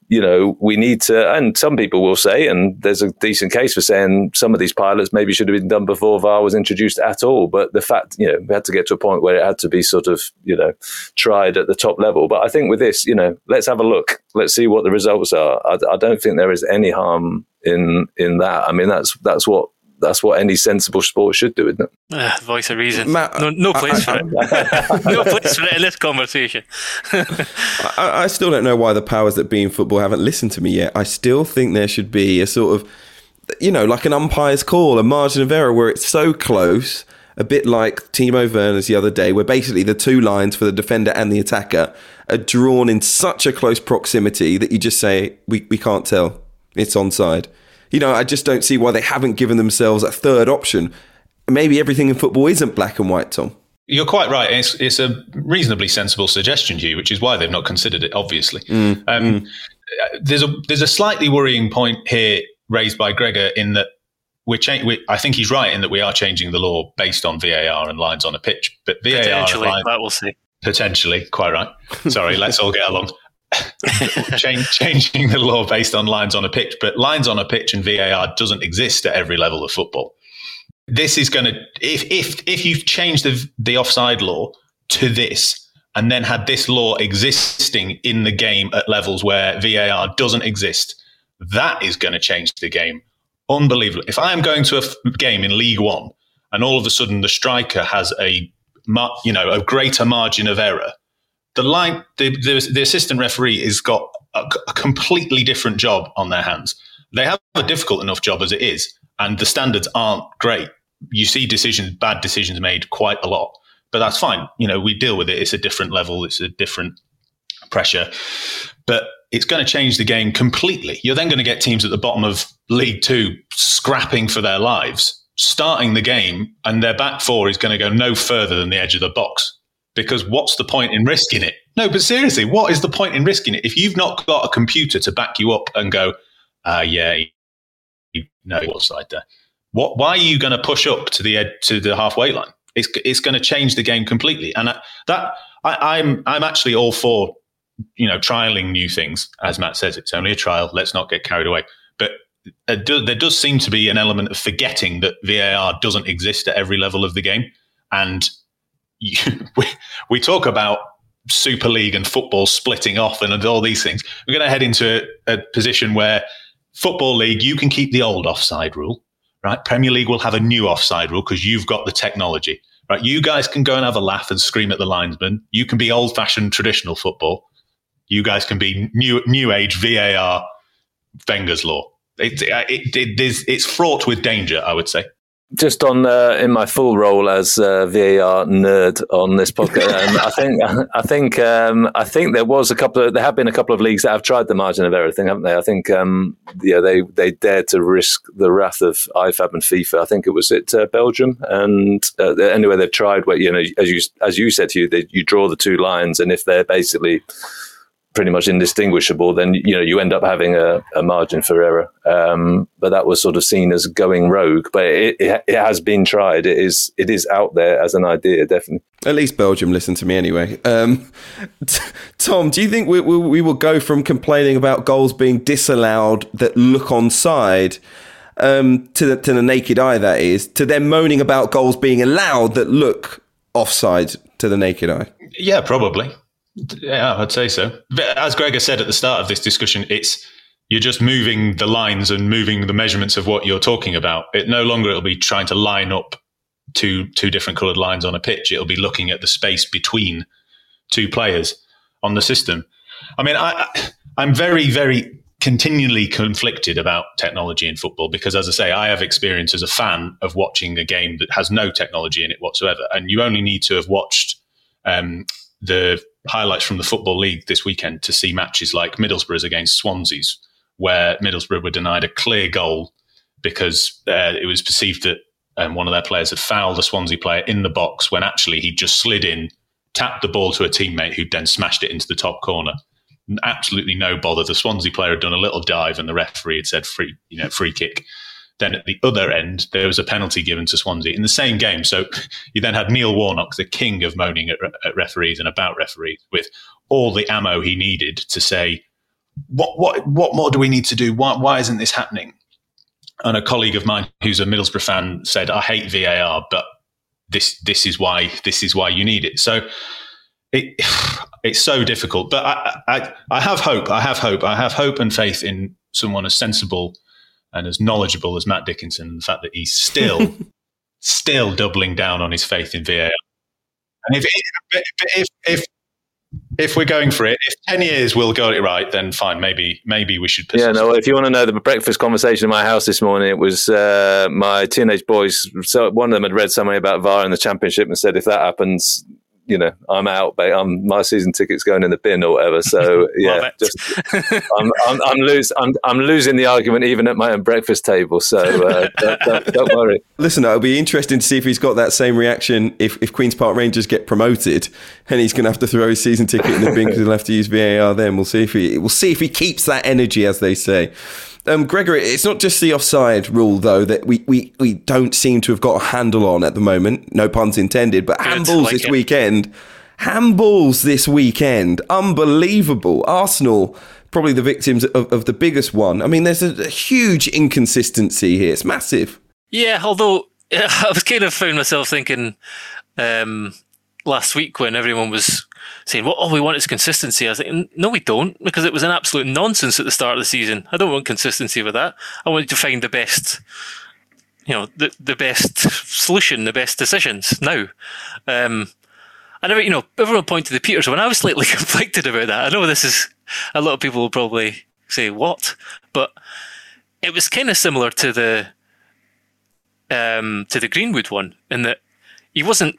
S5: you know, we need to, and some people will say, and there's a decent case for saying some of these pilots maybe should have been done before VAR was introduced at all. But the fact, you know, we had to get to a point where it had to be sort of, you know, tried at the top level. But I think with this, you know, let's have a look. Let's see what the results are. I, I don't think there is any harm in in that. I mean, that's that's what that's what any sensible sport should do, isn't it?
S4: Uh, voice of reason. Matt, no, no place I, I, for it. no place for it in this conversation.
S1: I, I, still don't know why the powers that be in football haven't listened to me yet. I still think there should be a sort of, you know, like an umpire's call, a margin of error where it's so close. A bit like Timo Werner's the other day, where basically the two lines for the defender and the attacker are drawn in such a close proximity that you just say, we, we can't tell. It's onside you know, I just don't see why they haven't given themselves a third option. Maybe everything in football isn't black and white, Tom.
S2: You're quite right. It's, it's a reasonably sensible suggestion, Hugh, which is why they've not considered it. Obviously, mm, um, mm. there's a there's a slightly worrying point here raised by Gregor in that we're, cha- we, I think he's right in that we are changing the law based on VAR and lines on a pitch. But VAR
S4: potentially, that we'll see.
S2: Potentially, quite right. Sorry, let's all get along. Change, changing the law based on lines on a pitch, but lines on a pitch and VAR doesn't exist at every level of football. This is going to if if if you've changed the the offside law to this and then had this law existing in the game at levels where VAR doesn't exist, that is going to change the game Unbelievable. If I am going to a game in League One and all of a sudden the striker has a you know a greater margin of error the line, the, the, the assistant referee has got a, a completely different job on their hands. They have a difficult enough job as it is, and the standards aren't great. You see decisions, bad decisions made quite a lot, but that's fine. You know, we deal with it. It's a different level. It's a different pressure, but it's going to change the game completely. You're then going to get teams at the bottom of League Two scrapping for their lives, starting the game, and their back four is going to go no further than the edge of the box because what's the point in risking it? No, but seriously, what is the point in risking it? If you've not got a computer to back you up and go, uh, yeah, you know what's right there. What, why are you going to push up to the ed, to the halfway line? It's, it's going to change the game completely. And that I, I'm, I'm actually all for, you know, trialing new things. As Matt says, it's only a trial. Let's not get carried away. But there does seem to be an element of forgetting that VAR doesn't exist at every level of the game. And you, we, we talk about Super League and football splitting off and, and all these things. We're going to head into a, a position where Football League, you can keep the old offside rule, right? Premier League will have a new offside rule because you've got the technology, right? You guys can go and have a laugh and scream at the linesman. You can be old fashioned traditional football. You guys can be new new age VAR, Wenger's law. It, it, it, it, it's fraught with danger, I would say
S5: just on uh, in my full role as uh, VAR nerd on this podcast, um, I think I think um, I think there was a couple of there have been a couple of leagues that have tried the margin of error thing, haven't they? I think um, yeah they they dared to risk the wrath of IFAB and FIFA. I think it was at uh, Belgium, and uh, anyway they've tried where you know as you as you said to you they, you draw the two lines, and if they're basically pretty much indistinguishable, then you know you end up having a, a margin for error. Um, but that was sort of seen as going rogue. But it, it, it, has been tried. It is it is out there as an idea, definitely.
S1: At least Belgium listened to me anyway. Um, t- Tom, do you think we, we, we, will go from complaining about goals being disallowed that look onside? Um, to the to the naked eye, that is, to them moaning about goals being allowed that look offside to the naked eye.
S2: Yeah, probably. Yeah, I'd say so. As Gregor said at the start of this discussion, it's you're just moving the lines and moving the measurements of what you're talking about. It no longer it'll be trying to line up two two different coloured lines on a pitch. It'll be looking at the space between two players on the system. I mean, I I'm very very continually conflicted about technology in football because, as I say, I have experience as a fan of watching a game that has no technology in it whatsoever, and you only need to have watched um, the highlights from the Football League this weekend to see matches like Middlesbrough's against Swansea's, where Middlesbrough were denied a clear goal because uh, it was perceived that um, one of their players had fouled a Swansea player in the box when actually he just slid in, tapped the ball to a teammate who then smashed it into the top corner. Absolutely no bother. The Swansea player had done a little dive and the referee had said free, you know, free kick. Then at the other end, there was a penalty given to Swansea in the same game. So you then had Neil Warnock, the king of moaning at, at referees and about referees, with all the ammo he needed to say, "What what what more do we need to do? Why why isn't this happening?" And a colleague of mine who's a Middlesbrough fan said, "I hate VAR, but this this is why this is why you need it." So it it's so difficult, but I, I I have hope. I have hope. I have hope and faith in someone as sensible and as knowledgeable as Matt Dickinson, and the fact that he's still still doubling down on his faith in VAR. And if if if, if if we're going for it, if ten years we'll got it right, then fine. Maybe maybe we should.
S5: Yeah, no. If you want to know the breakfast conversation in my house this morning, it was uh, my teenage boys. So one of them had read something about VAR in the championship and said, if that happens, you know, I'm out, but I'm my season ticket's going in the bin or whatever. So yeah, just I'm, I'm, I'm, lose, I'm, I'm losing the argument even at my own breakfast table. So uh, don't, don't, don't, worry.
S1: Listen, it'll be interesting to see if he's got that same reaction if, if Queens Park Rangers get promoted and he's going to have to throw his season ticket in the bin because he'll have to use VAR. Then we'll see if he we'll see if he keeps that energy, as they say. Um, Gregory, it's not just the offside rule though that we, we, we don't seem to have got a handle on at the moment. No puns intended, but Good, handballs like this it. weekend. Handballs this weekend, unbelievable. Arsenal probably the victims of, of the biggest one. I mean, there's a, a huge inconsistency here. It's massive.
S4: Yeah, although I was kind of found myself thinking um, last week when everyone was saying, "Well, all we want is consistency." I was like, "No, we don't," because it was an absolute nonsense at the start of the season. I don't want consistency with that. I wanted to find the best, you know, the the best solution, the best decisions now. Um, I never, you know, everyone pointed to Pepe's when I was slightly conflicted about that. I know this is a lot of people will probably say what, but it was kind of similar to the um, to the Greenwood one in that he wasn't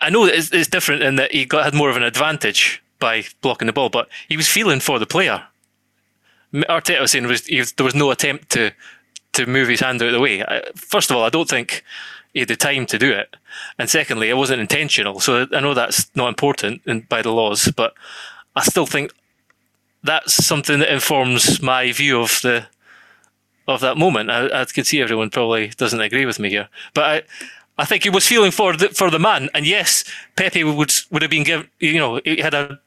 S4: I know it's, it's different in that he got had more of an advantage by blocking the ball, but he was feeling for the player. Arteta was saying was, there was no attempt to to move his hand out of the way. First of all, I don't think he had the time to do it, and secondly, it wasn't intentional. So I know that's not important in, by the laws, but I still think that's something that informs my view of the of that moment. I, I can see everyone probably doesn't agree with me here, but I I think he was feeling for the for the man, and yes, Pepe would would have been given. You know, he had a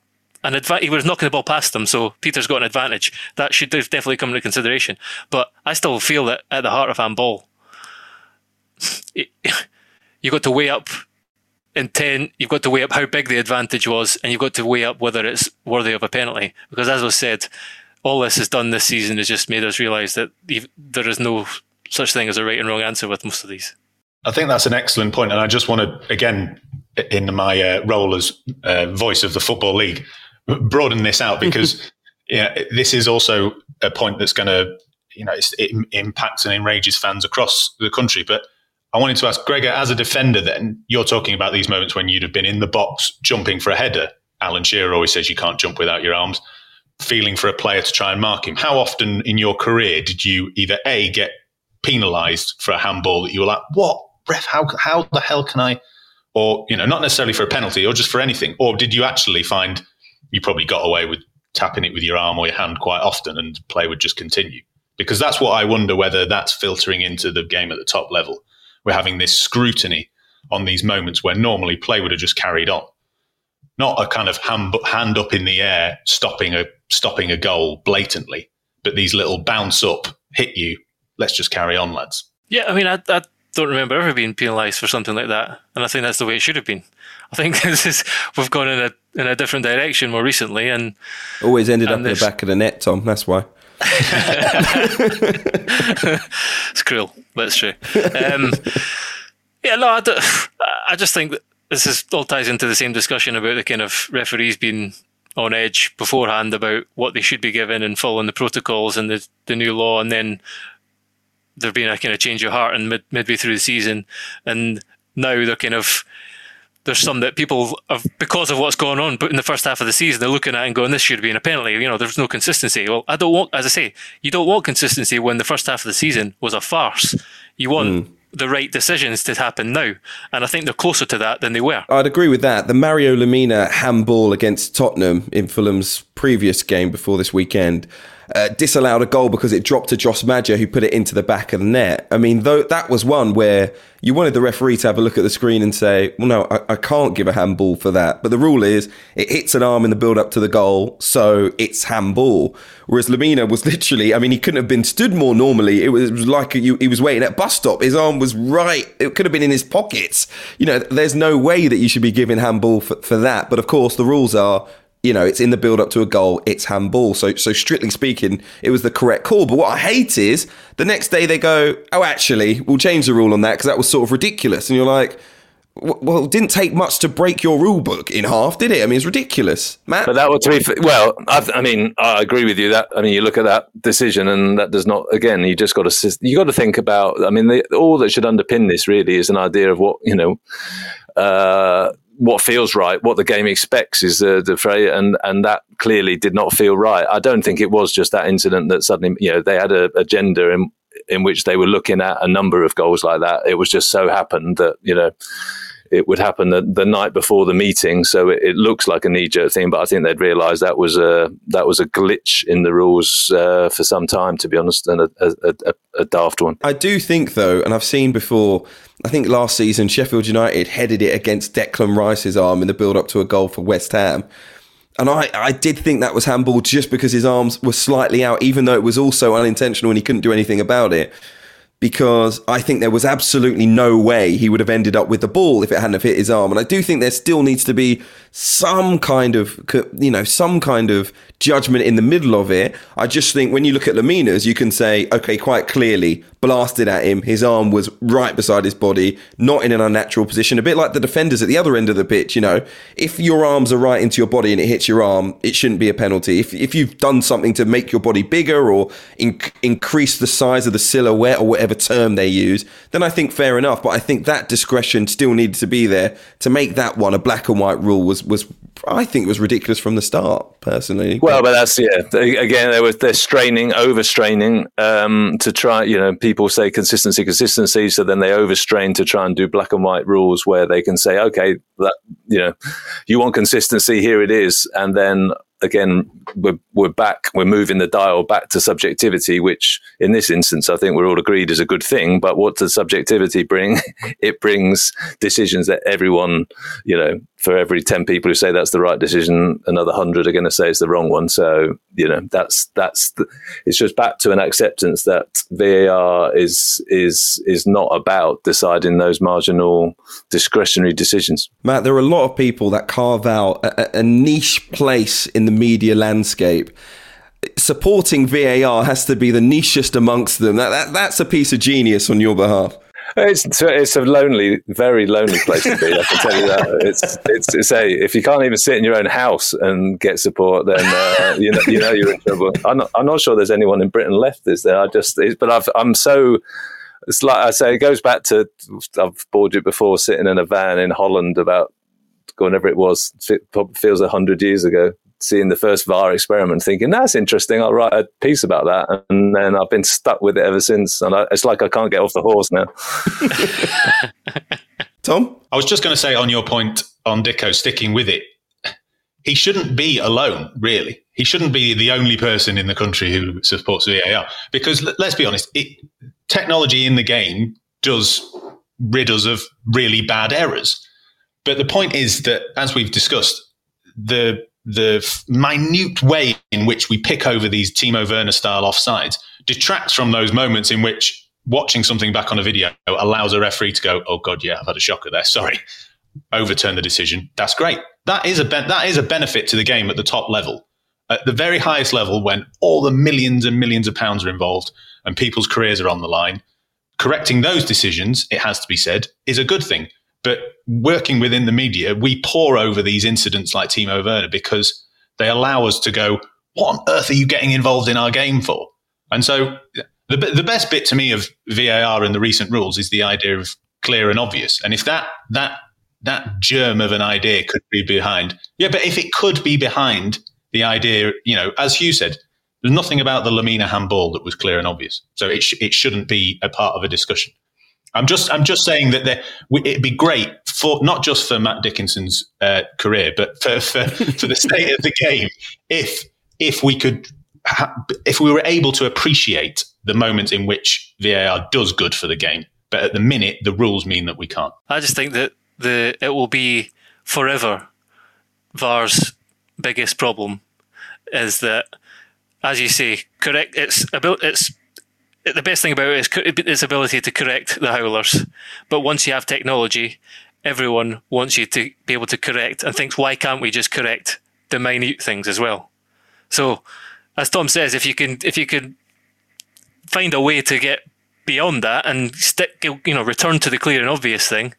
S4: an advantage. He was knocking the ball past him, so Pepe's got an advantage. That should definitely come into consideration. But I still feel that at the heart of handball, you got to weigh up intent. You've got to weigh up how big the advantage was, and you've got to weigh up whether it's worthy of a penalty. Because as was said, all this has done this season has just made us realise that there is no such thing as a right and wrong answer with most of these.
S2: I think that's an excellent point, and I just want to again, in my uh, role as uh, voice of the football league, broaden this out because yeah, this is also a point that's going to you know it impacts and enrages fans across the country. But I wanted to ask Gregor, as a defender, then you're talking about these moments when you'd have been in the box jumping for a header. Alan Shearer always says you can't jump without your arms. Feeling for a player to try and mark him. How often in your career did you either a get penalised for a handball that you were like, what? Ref, how how the hell can I? Or you know, not necessarily for a penalty, or just for anything. Or did you actually find you probably got away with tapping it with your arm or your hand quite often, and play would just continue? Because that's what I wonder whether that's filtering into the game at the top level. We're having this scrutiny on these moments where normally play would have just carried on, not a kind of hand, hand up in the air stopping a stopping a goal blatantly, but these little bounce up, hit you. Let's just carry on, lads.
S4: Yeah, I mean, I, I don't remember ever being penalised for something like that, and I think that's the way it should have been. I think this is we've gone in a in a different direction more recently, and
S1: always ended and up in the back of the net, Tom. That's why.
S4: it's cruel, but it's true. Um, yeah, no, I, I just think that this is all ties into the same discussion about the kind of referees being on edge beforehand about what they should be given and following the protocols and the, the new law, and then there being a kind of change of heart and mid, midway through the season, and now they're kind of there's some that people have because of what's going on, but in the first half of the season, they're looking at and going, "This should have been a penalty." You know, there's no consistency. Well, I don't want, as I say, you don't want consistency when the first half of the season was a farce. You want. Mm. The right decisions to happen now, and I think they're closer to that than they were.
S1: I'd agree with that. The Mario Lemina handball against Tottenham in Fulham's previous game before this weekend uh, disallowed a goal because it dropped to Josh Maja, who put it into the back of the net. I mean, though that was one where you wanted the referee to have a look at the screen and say, "Well, no, I, I can't give a handball for that." But the rule is it hits an arm in the build up to the goal, so it's handball. Whereas Lemina was literally, I mean, he couldn't have been stood more normally. It was, it was like he was waiting at bus stop. His arm was right; it could have been in his pockets. You know, there's no way that you should be giving handball for, for that. But of course, the rules are you know, it's in the build up to a goal, it's handball. So, so strictly speaking, it was the correct call. But what I hate is the next day they go, oh, actually, we'll change the rule on that because that was sort of ridiculous. And you're like, well, it didn't take much to break your rule book in half, did it? I mean, it's ridiculous, Matt.
S5: But that would be well. I, I, mean, I agree with you. That I mean, you look at that decision, and that does not. Again, you just got to you got to think about. I mean, the, all that should underpin this really is an idea of what you know. Uh, what feels right, what the game expects is the, the fray, and and that clearly did not feel right. I don't think it was just that incident that suddenly, you know, they had a agenda in in which they were looking at a number of goals like that. It was just so happened that you know it would happen the, the night before the meeting. So it, it looks like a knee jerk thing, but I think they'd realised that was a that was a glitch in the rules uh, for some time, to be honest, and a, a, a, a daft one.
S1: I do think though, and I've seen before. I think last season Sheffield United headed it against Declan Rice's arm in the build up to a goal for West Ham. And I, I did think that was handball just because his arms were slightly out, even though it was also unintentional and he couldn't do anything about it because I think there was absolutely no way he would have ended up with the ball if it hadn't have hit his arm. And I do think there still needs to be some kind of, you know, some kind of judgment in the middle of it. I just think when you look at Lemina's, you can say, okay, quite clearly, blasted at him. His arm was right beside his body, not in an unnatural position. A bit like the defenders at the other end of the pitch, you know, if your arms are right into your body and it hits your arm, it shouldn't be a penalty. If, if you've done something to make your body bigger or inc- increase the size of the silhouette or whatever term they use, then I think fair enough. But I think that discretion still needed to be there to make that one a black and white rule was, was I think was ridiculous from the start, personally.
S5: Well, but that's yeah. Again, there was they're straining, overstraining um, to try. You know, people say consistency, consistency, so then they overstrain to try and do black and white rules where they can say, okay, that you know, you want consistency, here it is, and then again, we're, we're back, we're moving the dial back to subjectivity, which in this instance, I think we're all agreed is a good thing. But what does subjectivity bring? it brings decisions that everyone, you know, for every 10 people who say that's the right decision, another 100 are going to say it's the wrong one. So, you know, that's, that's, the, it's just back to an acceptance that VAR is, is, is not about deciding those marginal discretionary decisions.
S1: Matt, there are a lot of people that carve out a, a niche place in the media landscape supporting VAR has to be the nichest amongst them. That, that, that's a piece of genius on your behalf.
S5: It's it's a lonely, very lonely place to be. I can tell you that. It's it's, it's a if you can't even sit in your own house and get support, then uh, you know you know you're in trouble. I'm not, I'm not sure there's anyone in Britain left. Is there? I just but I've, I'm so. It's like I say, it goes back to I've bored you before sitting in a van in Holland about whenever it was, feels a hundred years ago seeing the first VAR experiment, thinking that's interesting. I'll write a piece about that, and then I've been stuck with it ever since. And I, it's like I can't get off the horse now.
S1: Tom,
S2: I was just going to say on your point on Dicko sticking with it. He shouldn't be alone, really. He shouldn't be the only person in the country who supports VAR. Because let's be honest, it, technology in the game does rid us of really bad errors. But the point is that, as we've discussed, the the minute way in which we pick over these Timo Werner style offsides detracts from those moments in which watching something back on a video allows a referee to go, "Oh God, yeah, I've had a shocker there. Sorry." Overturn the decision. That's great. That is a that is a benefit to the game at the top level. At the very highest level, when all the millions and millions of pounds are involved and people's careers are on the line, correcting those decisions, it has to be said, is a good thing. But working within the media, we pour over these incidents like Timo Werner because they allow us to go, what on earth are you getting involved in our game for? And so the, the best bit to me of VAR and the recent rules is the idea of clear and obvious. And if that, that that germ of an idea could be behind. Yeah, but if it could be behind the idea, you know, as Hugh said, there's nothing about the Lemina handball that was clear and obvious, so it sh- it shouldn't be a part of a discussion. I'm just I'm just saying that it'd be great for not just for Matt Dickinson's uh, career, but for, for, for the state of the game if if we could ha- if we were able to appreciate the moments in which VAR does good for the game. But at the minute, the rules mean that we can't.
S4: I just think that the it will be forever VAR's biggest problem is that, as you say, correct. It's about it's the best thing about it is its ability to correct the howlers. But once you have technology, everyone wants you to be able to correct and thinks, why can't we just correct the minute things as well? So, as Tom says, if you can if you can find a way to get beyond that and stick, you know, return to the clear and obvious thing,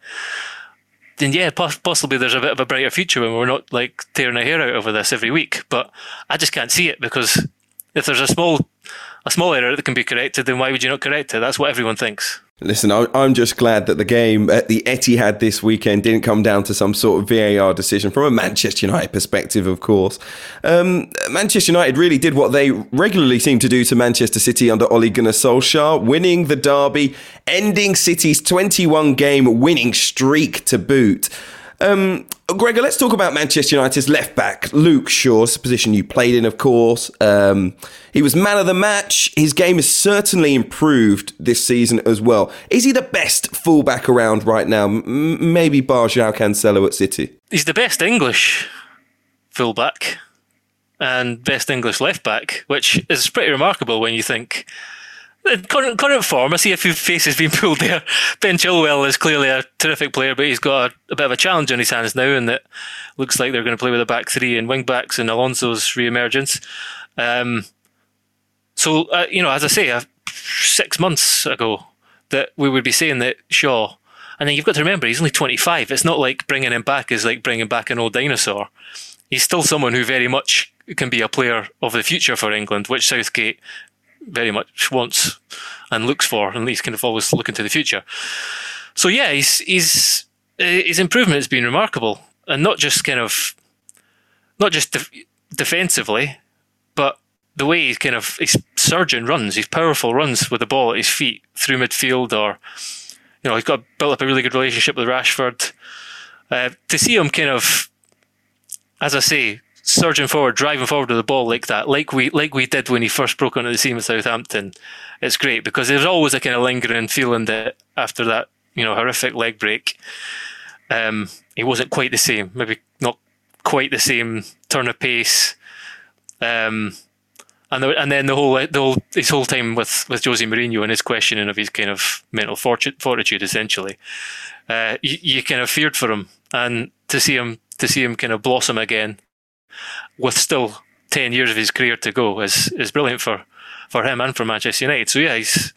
S4: then yeah, possibly there's a bit of a brighter future when we're not like tearing our hair out over this every week. But I just can't see it because if there's a small a small error that can be corrected, then why would you not correct it? That's what everyone thinks.
S1: Listen, I'm just glad that the game at the Etihad this weekend didn't come down to some sort of VAR decision from a Manchester United perspective, of course. Um, Manchester United really did what they regularly seem to do to Manchester City under Ole Gunnar Solskjaer, winning the derby, ending City's 21 game winning streak to boot. Um, Gregor, let's talk about Manchester United's left back, Luke Shaw's position you played in, of course. Um, he was man of the match. His game has certainly improved this season as well. Is he the best fullback around right now? M- maybe bar João Cancelo at City.
S4: He's the best English fullback and best English left back, which is pretty remarkable when you think current current form, I see a few faces being pulled there. Ben Chilwell is clearly a terrific player, but he's got a, a, bit of a challenge on his hands now, and that looks like they're going to play with a back three and wing backs and Alonso's re-emergence. Um, so uh, you know, as I say, uh, six months ago, that we would be saying that Shaw, and then you've got to remember he's only 25. It's not like bringing him back is like bringing back an old dinosaur. He's still someone who very much can be a player of the future for England, which Southgate very much wants and looks for, and he's kind of always looking to the future. So yeah, he's he's uh, his improvement has been remarkable, and not just kind of not just def- defensively, but the way he's kind of his surgeon runs, his powerful runs with the ball at his feet through midfield, or you know, he's got built up a really good relationship with Rashford. Uh, to see him kind of, as I say, surging forward, driving forward with the ball like that, like we like we did when he first broke onto the scene with Southampton, it's great because there's always a kind of lingering feeling that after that, you know, horrific leg break, um, he wasn't quite the same. Maybe not quite the same turn of pace. Um, and, the, and then the whole the whole his whole time with with Jose Mourinho and his questioning of his kind of mental fortitude, essentially, uh, you, you kind of feared for him, and to see him to see him kind of blossom again with still 10 years of his career to go is, is brilliant for, for him and for Manchester United. So yeah, he's,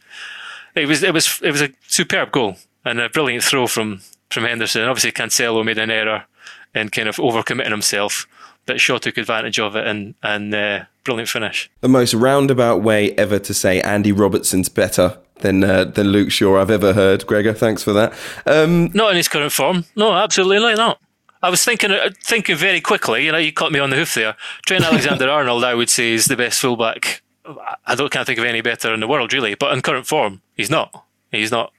S4: it was, it was, it was a superb goal and a brilliant throw from, from Henderson. Obviously Cancelo made an error in kind of overcommitting himself, but Shaw took advantage of it and, and, uh, brilliant finish.
S1: The most roundabout way ever to say Andy Robertson's better than uh, than Luke Shaw I've ever heard. Gregor, thanks for that. Um,
S4: not in his current form. No, absolutely not. I was thinking uh, thinking very quickly. You know, you caught me on the hoof there. Trent Alexander Arnold, I would say, is the best fullback. I don't can't think of any better in the world, really. But in current form, he's not. He's not.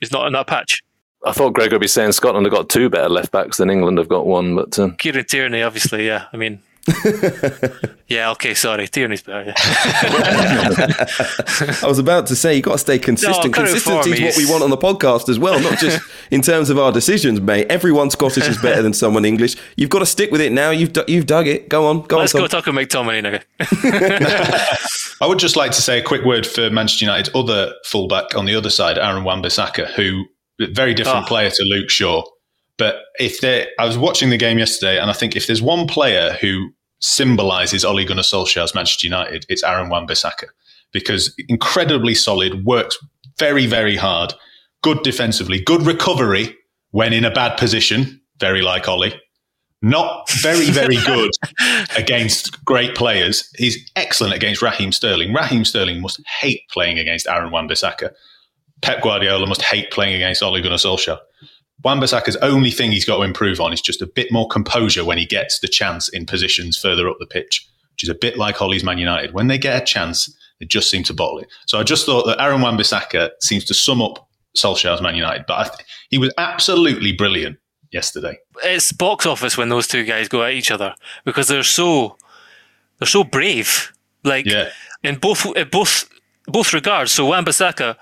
S4: He's not in that patch.
S5: I thought Greg would be saying Scotland have got two better left backs than England have got one, but um...
S4: Kieran Tierney, obviously, yeah. I mean, yeah, okay, sorry. Tierney's better. Yeah.
S1: I was about to say, you've got to stay consistent. No, Consistency is what we want on the podcast as well, not just in terms of our decisions, mate. Everyone Scottish is better than someone English. You've got to stick with it now. You've, you've dug it. Go on. Go
S4: Let's
S1: on,
S4: go talk to McTominay now.
S2: I would just like to say a quick word for Manchester United's other fullback on the other side, Aaron Wan-Bissaka, who very different oh. player to Luke Shaw. But if they, I was watching the game yesterday, and I think if there's one player who symbolises Ole Gunnar Solskjaer's Manchester United, it's Aaron Wan-Bissaka because incredibly solid, works very, very hard, good defensively, good recovery when in a bad position, very like Ole. Not very, very good against great players. He's excellent against Raheem Sterling. Raheem Sterling must hate playing against Aaron Wan-Bissaka. Pep Guardiola must hate playing against Ole Gunnar Solskjaer Wan-Bissaka's only thing he's got to improve on is just a bit more composure when he gets the chance in positions further up the pitch, which is a bit like Ole's Man United. When they get a chance, they just seem to bottle it. So I just thought that Aaron Wan-Bissaka seems to sum up Solskjaer's Man United, but th- he was absolutely brilliant yesterday.
S4: It's box office when those two guys go at each other because they're so they're so brave. Like
S2: Yeah.
S4: in both in both both regards. So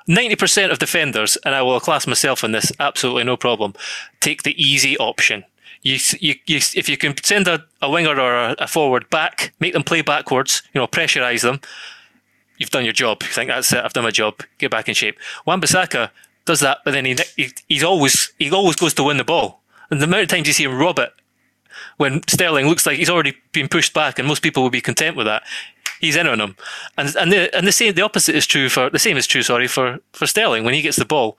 S4: ninety percent of defenders, and I will class myself in this, absolutely no problem. Take the easy option. You, you, you, if you can send a, a winger or a, a forward back, make them play backwards, you know, pressurize them. You've done your job. You think that's it. I've done my job. Get back in shape. Wan-Bissaka does that, but then he, he he's always he always goes to win the ball. And the amount of times you see him rob it when Sterling looks like he's already been pushed back, and most people will be content with that. He's in on him, and and the and the same the opposite is true for the same is true. Sorry for for Sterling when he gets the ball,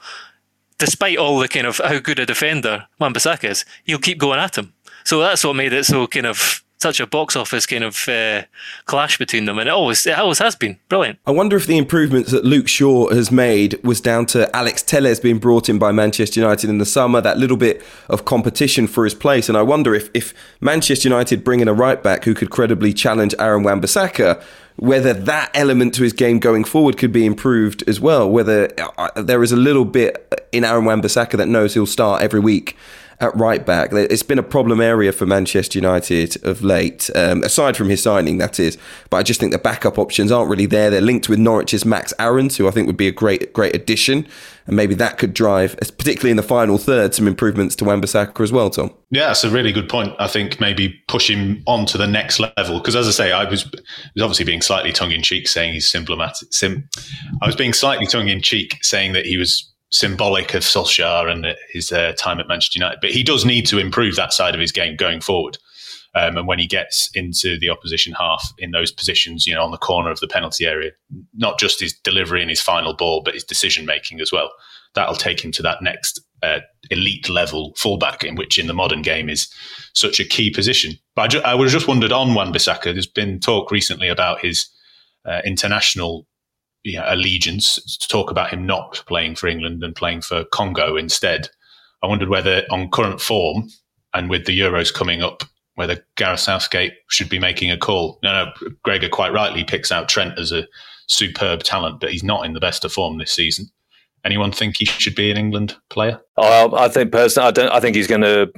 S4: despite all the kind of how good a defender Wan-Bissaka is, he'll keep going at him. So that's what made it so kind of such a box office kind of uh, clash between them, and it always it always has been brilliant.
S1: I wonder if the improvements that Luke Shaw has made was down to Alex Telles being brought in by Manchester United in the summer, that little bit of competition for his place. And I wonder if, if Manchester United bring in a right back who could credibly challenge Aaron Wan-Bissaka, whether that element to his game going forward could be improved as well. Whether uh, there is a little bit in Aaron Wan-Bissaka that knows he'll start every week at right back. It's been a problem area for Manchester United of late, um, aside from his signing, that is. But I just think the backup options aren't really there. They're linked with Norwich's Max Aarons, who I think would be a great, great addition, and maybe that could drive, particularly in the final third, some improvements to Wan-Bissaka as well. Tom.
S2: Yeah, that's a really good point. I think maybe push him on to the next level because, as I say, I was was obviously being slightly tongue in cheek saying he's symptomatic. Sim, I was being slightly tongue in cheek saying that he was symbolic of Solskjaer and his uh, time at Manchester United. But he does need to improve that side of his game going forward. Um, and when he gets into the opposition half in those positions, you know, on the corner of the penalty area, not just his delivery and his final ball, but his decision making as well. That'll take him to that next uh, elite level fullback, in which in the modern game is such a key position. But I, ju- I just wondered on Wan-Bissaka. There's been talk recently about his uh, international you know, allegiance to talk about him not playing for England and playing for Congo instead. I wondered whether, on current form and with the Euros coming up, whether Gareth Southgate should be making a call. No, no, Gregor quite rightly picks out Trent as a superb talent, but he's not in the best of form this season. Anyone think he should be an England player?
S5: Oh, I think personally, I don't. I think he's going to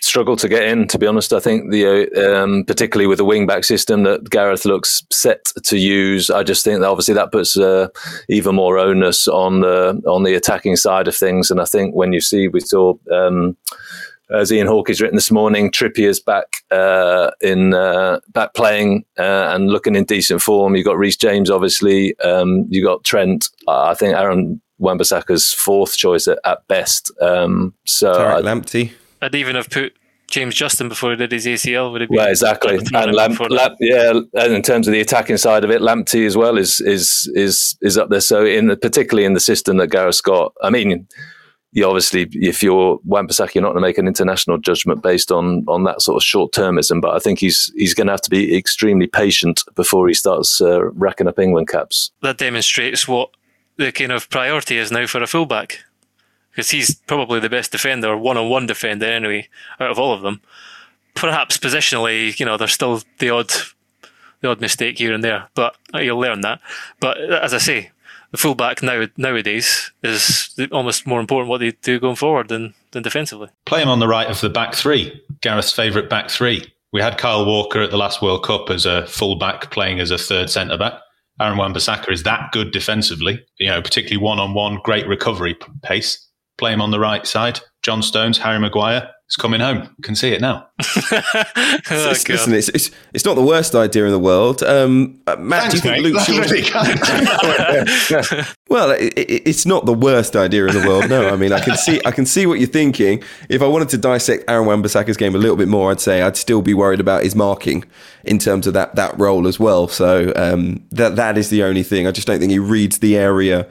S5: struggle to get in. To be honest, I think the um, particularly with the wing back system that Gareth looks set to use. I just think that obviously that puts uh, even more onus on the on the attacking side of things. And I think when you see we saw. Um, as Ian Hawkey has written this morning, Trippier's back uh, in uh, back playing uh, and looking in decent form. You've got Reece James, obviously. Um, you got Trent. I think Aaron Wan-Bissaka's fourth choice at, at best. Um, so
S1: Tariq
S5: I,
S1: Lamptey.
S4: I'd even have put James Justin before he did his ACL. Would it be?
S5: Well, exactly, and Lamp, Lamp, yeah, and in terms of the attacking side of it, Lamptey as well is is is is up there. So, in the, particularly in the system that Gareth Scott, I mean, you obviously, if you're Wan-Bissaka, you're not going to make an international judgment based on on that sort of short termism. But I think he's he's going to have to be extremely patient before he starts uh, racking up England caps.
S4: That demonstrates what the kind of priority is now for a fullback because he's probably the best defender, one-on-one defender anyway, out of all of them. Perhaps positionally, you know, there's still the odd, the odd mistake here and there, but uh, you'll learn that. But uh, as I say, the fullback now nowadays is almost more important what they do going forward than than defensively.
S2: Play him on the right of the back three. Gareth's favourite back three. We had Kyle Walker at the last World Cup as a fullback, playing as a third centre back. Aaron Wan-Bissaka is that good defensively, you know, particularly one-on-one, great recovery pace play him on the right side. John Stones, Harry Maguire is coming home. Can see it now.
S4: oh,
S1: Listen, it's, it's it's not the worst idea in the world. Um, uh, Matt,
S2: Thanks,
S1: do you think
S2: mate.
S1: Luke
S2: That's
S1: Shaw?
S2: really kind.
S1: Well, it, it, it's not the worst idea in the world. No, I mean, I can see, I can see what you're thinking. If I wanted to dissect Aaron Wan-Bissaka's game a little bit more, I'd say I'd still be worried about his marking in terms of that that role as well. So um, that that is the only thing. I just don't think he reads the area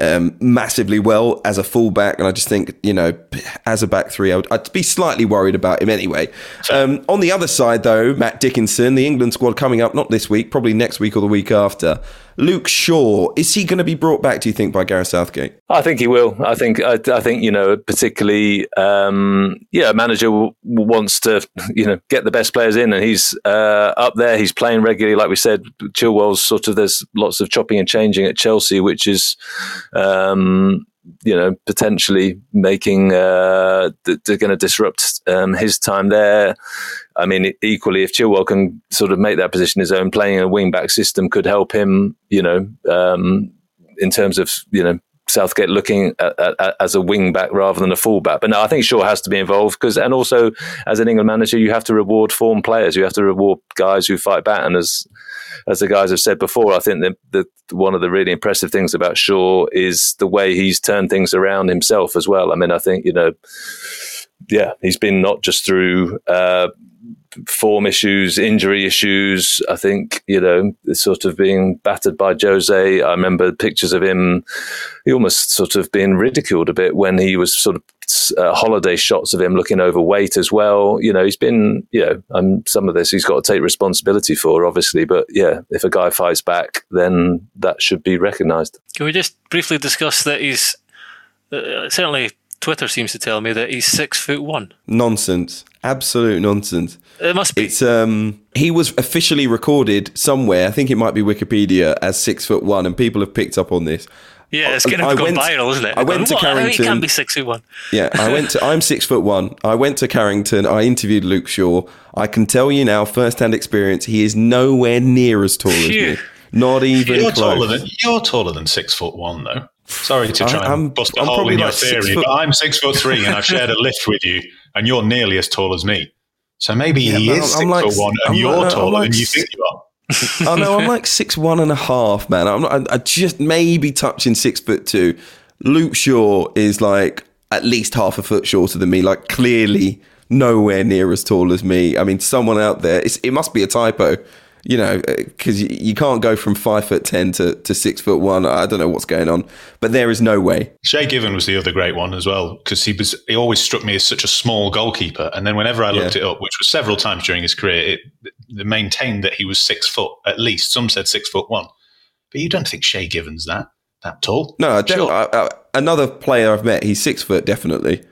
S1: um, massively well as a fullback, and I just think you know, as a back three, I would, I'd be slightly worried about him anyway. Um, on the other side, though, Matt Dickinson, the England squad coming up not this week, probably next week or the week after. Luke Shaw, is he going to be brought back? Do you think by Gareth Southgate?
S5: I think he will. I think. I, I think you know, particularly, um, yeah, a manager w- wants to you know get the best players in, and he's uh, up there. He's playing regularly, like we said. Chilwell's sort of there's lots of chopping and changing at Chelsea, which is. Um, you know, potentially making uh, they're going to disrupt um, his time there. I mean, equally, if Chilwell can sort of make that position his own, playing a wing back system could help him. You know, um, in terms of you know Southgate looking at, at, as a wing back rather than a full back. But no, I think Shaw has to be involved because, and also as an England manager, you have to reward form players. You have to reward guys who fight back. And as as the guys have said before, I think that one of the really impressive things about Shaw is the way he's turned things around himself as well. I mean, I think you know, yeah, he's been not just through. Uh, form issues, injury issues. I think, you know, sort of being battered by Jose. I remember pictures of him, he almost sort of being ridiculed a bit when he was sort of uh, holiday shots of him looking overweight as well. You know, he's been, you know, um, some of this he's got to take responsibility for, obviously. But yeah, if a guy fights back, then that should be recognised.
S4: Can we just briefly discuss that he's uh, certainly Twitter seems to tell me that he's six foot one.
S1: Nonsense. Absolute nonsense.
S4: It must be.
S1: It's um he was officially recorded somewhere, I think it might be Wikipedia, as six foot one, and people have picked up on this.
S4: Yeah, it's going to go viral, isn't it?
S1: I went to
S4: what?
S1: Carrington.
S4: He can't be six foot one.
S1: Yeah, I went to. I'm six foot one. I went to Carrington. I interviewed Luke Shaw. I can tell you now, first-hand experience, he is nowhere near as tall
S4: Phew.
S1: as me. Not even
S2: You're
S1: close.
S2: taller than you're taller than six foot one, though. Sorry to try
S1: I'm-
S2: and bust a
S1: I'm
S2: hole in your
S1: like
S2: theory,
S1: foot-
S2: but I'm six foot three and I've shared a lift with you, and you're nearly as tall as me. So maybe
S1: Yeah,
S2: he is
S1: I'm-
S2: 6
S1: like-
S2: foot one, and
S1: I'm
S2: you're
S1: I'm
S2: taller
S1: like
S2: than you think you are.
S1: oh no, I'm like six one and a half, man. I'm not, I, I just maybe touching six foot two. Luke Shaw is like at least half a foot shorter than me. Like clearly nowhere near as tall as me. I mean, someone out there. It's, it must be a typo, you know, uh, because you, you can't go from five foot ten to, to six foot one. I don't know what's going on, but there is no way.
S2: Shay Given was the other great one as well because he was he always struck me as such a small goalkeeper, and then whenever I looked
S1: Yeah.
S2: it up, which was several times during his career, it, it maintained that he was six foot at least. Some said six foot one, but you don't think Shay Given's that that tall?
S1: No,
S2: Sure.
S1: I, I, another player I've met, he's six foot, definitely.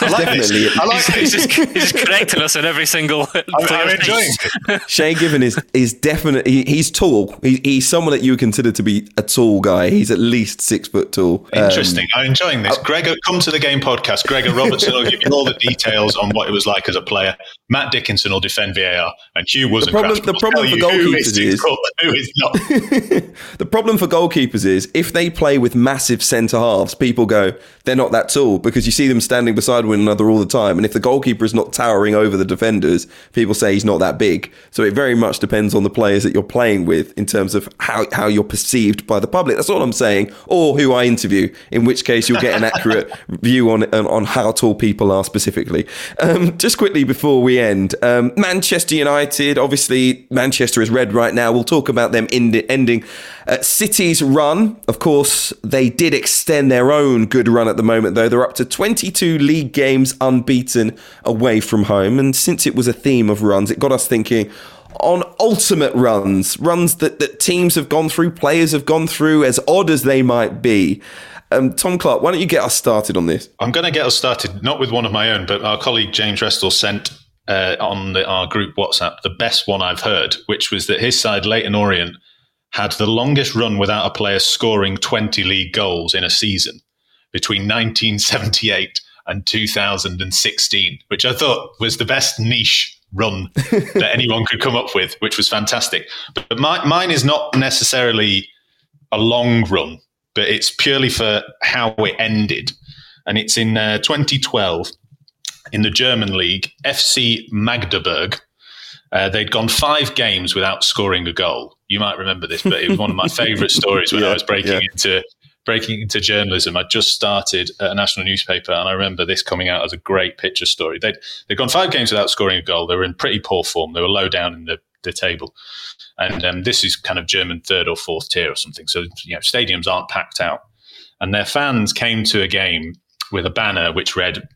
S2: I like this.
S1: definitely.
S2: I like
S4: He's
S2: this.
S4: just, he's just correcting us in every single.
S2: I'm, I'm enjoying
S4: piece.
S2: it.
S1: Shay Given is is definitely he, he's tall. He, he's someone that you would consider to be a tall guy. He's at least six foot tall. Um,
S2: Interesting. I'm enjoying this. Gregor, come to the game podcast. Gregor Robertson will give you all the details on what it was like as a player. Matt Dickinson will defend VAR, and Hugh wasn't.
S1: problem- the problem for goalkeepers
S2: is
S1: is-
S2: who is not.
S1: the problem for goalkeepers is if they play with massive centre halves, people go they're not that tall because you see them standing beside one another all the time. And if the goalkeeper is not towering over the defenders, people say he's not that big. So it very much depends on the players that you're playing with in terms of how, how you're perceived by the public. That's all I'm saying. Or who I interview, in which case you'll get an accurate view on, on on how tall people are specifically. Um, just quickly before we end, um, Manchester United. Obviously, Manchester is red right now. We'll talk about them in ending uh, City's run. Of course, they did extend their own good run at the moment, though. They're up to 22 league games unbeaten away from home. And since it was a theme of runs, it got us thinking on ultimate runs, runs that, that teams have gone through, players have gone through, as odd as they might be. Um, Tom Clarke, why don't you get us started on this?
S2: I'm going to get us started, not with one of my own, but our colleague James Restall sent uh, on the, our group WhatsApp the best one I've heard, which was that his side, Leyton Orient, had the longest run without a player scoring 20 league goals in a season between 1978 and 2016, which I thought was the best niche run that anyone could come up with, which was fantastic. But my, mine is not necessarily a long run, but it's purely for how it ended. And it's in uh, 2012 in the German league, FC Magdeburg. Uh, they'd gone five games without scoring a goal. You might remember this, but it was one of my favourite stories when I was breaking
S1: yeah.
S2: into breaking into journalism. I just started a national newspaper, and I remember this coming out as a great picture story. They'd they'd gone five games without scoring a goal. They were in pretty poor form. They were low down in the, the table, and um, this is kind of German third or fourth tier or something. So you know, stadiums aren't packed out, and their fans came to a game with a banner which read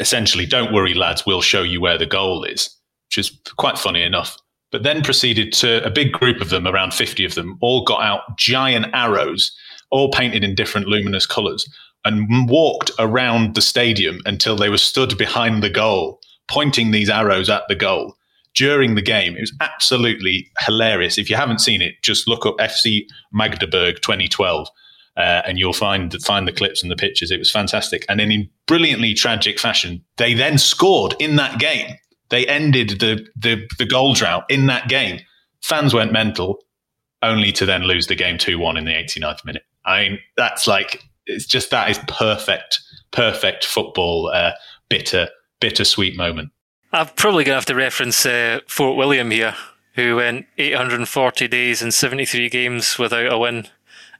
S2: essentially, "Don't worry, lads, we'll show you where the goal is," which is quite funny enough. but then proceeded to a big group of them, around 50 of them, all got out giant arrows, all painted in different luminous colors, and walked around the stadium until they were stood behind the goal, pointing these arrows at the goal during the game. It was absolutely hilarious. If you haven't seen it, just look up FC Magdeburg 2012. Uh, and you'll find find the clips and the pictures. It was fantastic, and then in brilliantly tragic fashion, they then scored in that game. They ended the the, the goal drought in that game. Fans went mental, only to then lose the game two one in the 89th minute. I mean, that's like it's just that is perfect, perfect football. Uh, bitter, bittersweet moment.
S4: I'm probably going to have to reference uh, Fort William here, who went 840 days and 73 games without a win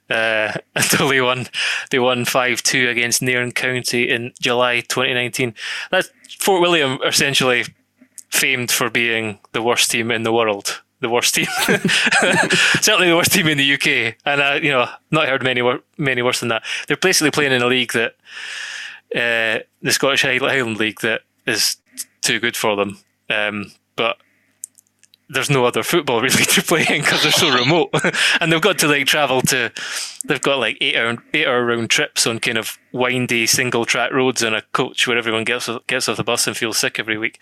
S4: uh, until they won. They won five two against Nairn County in July 2019. That's Fort William, essentially famed for being the worst team in the world. The worst team, certainly the worst team in the UK, and I, you know, not heard many many worse than that. They're basically playing in a league that uh, the Scottish Highland League that is too good for them. Um, but there's no other football really to play in because they're so remote, and they've got to like travel to. They've got like eight hour eight hour round trips on kind of windy single track roads and a coach where everyone gets gets off the bus and feels sick every week.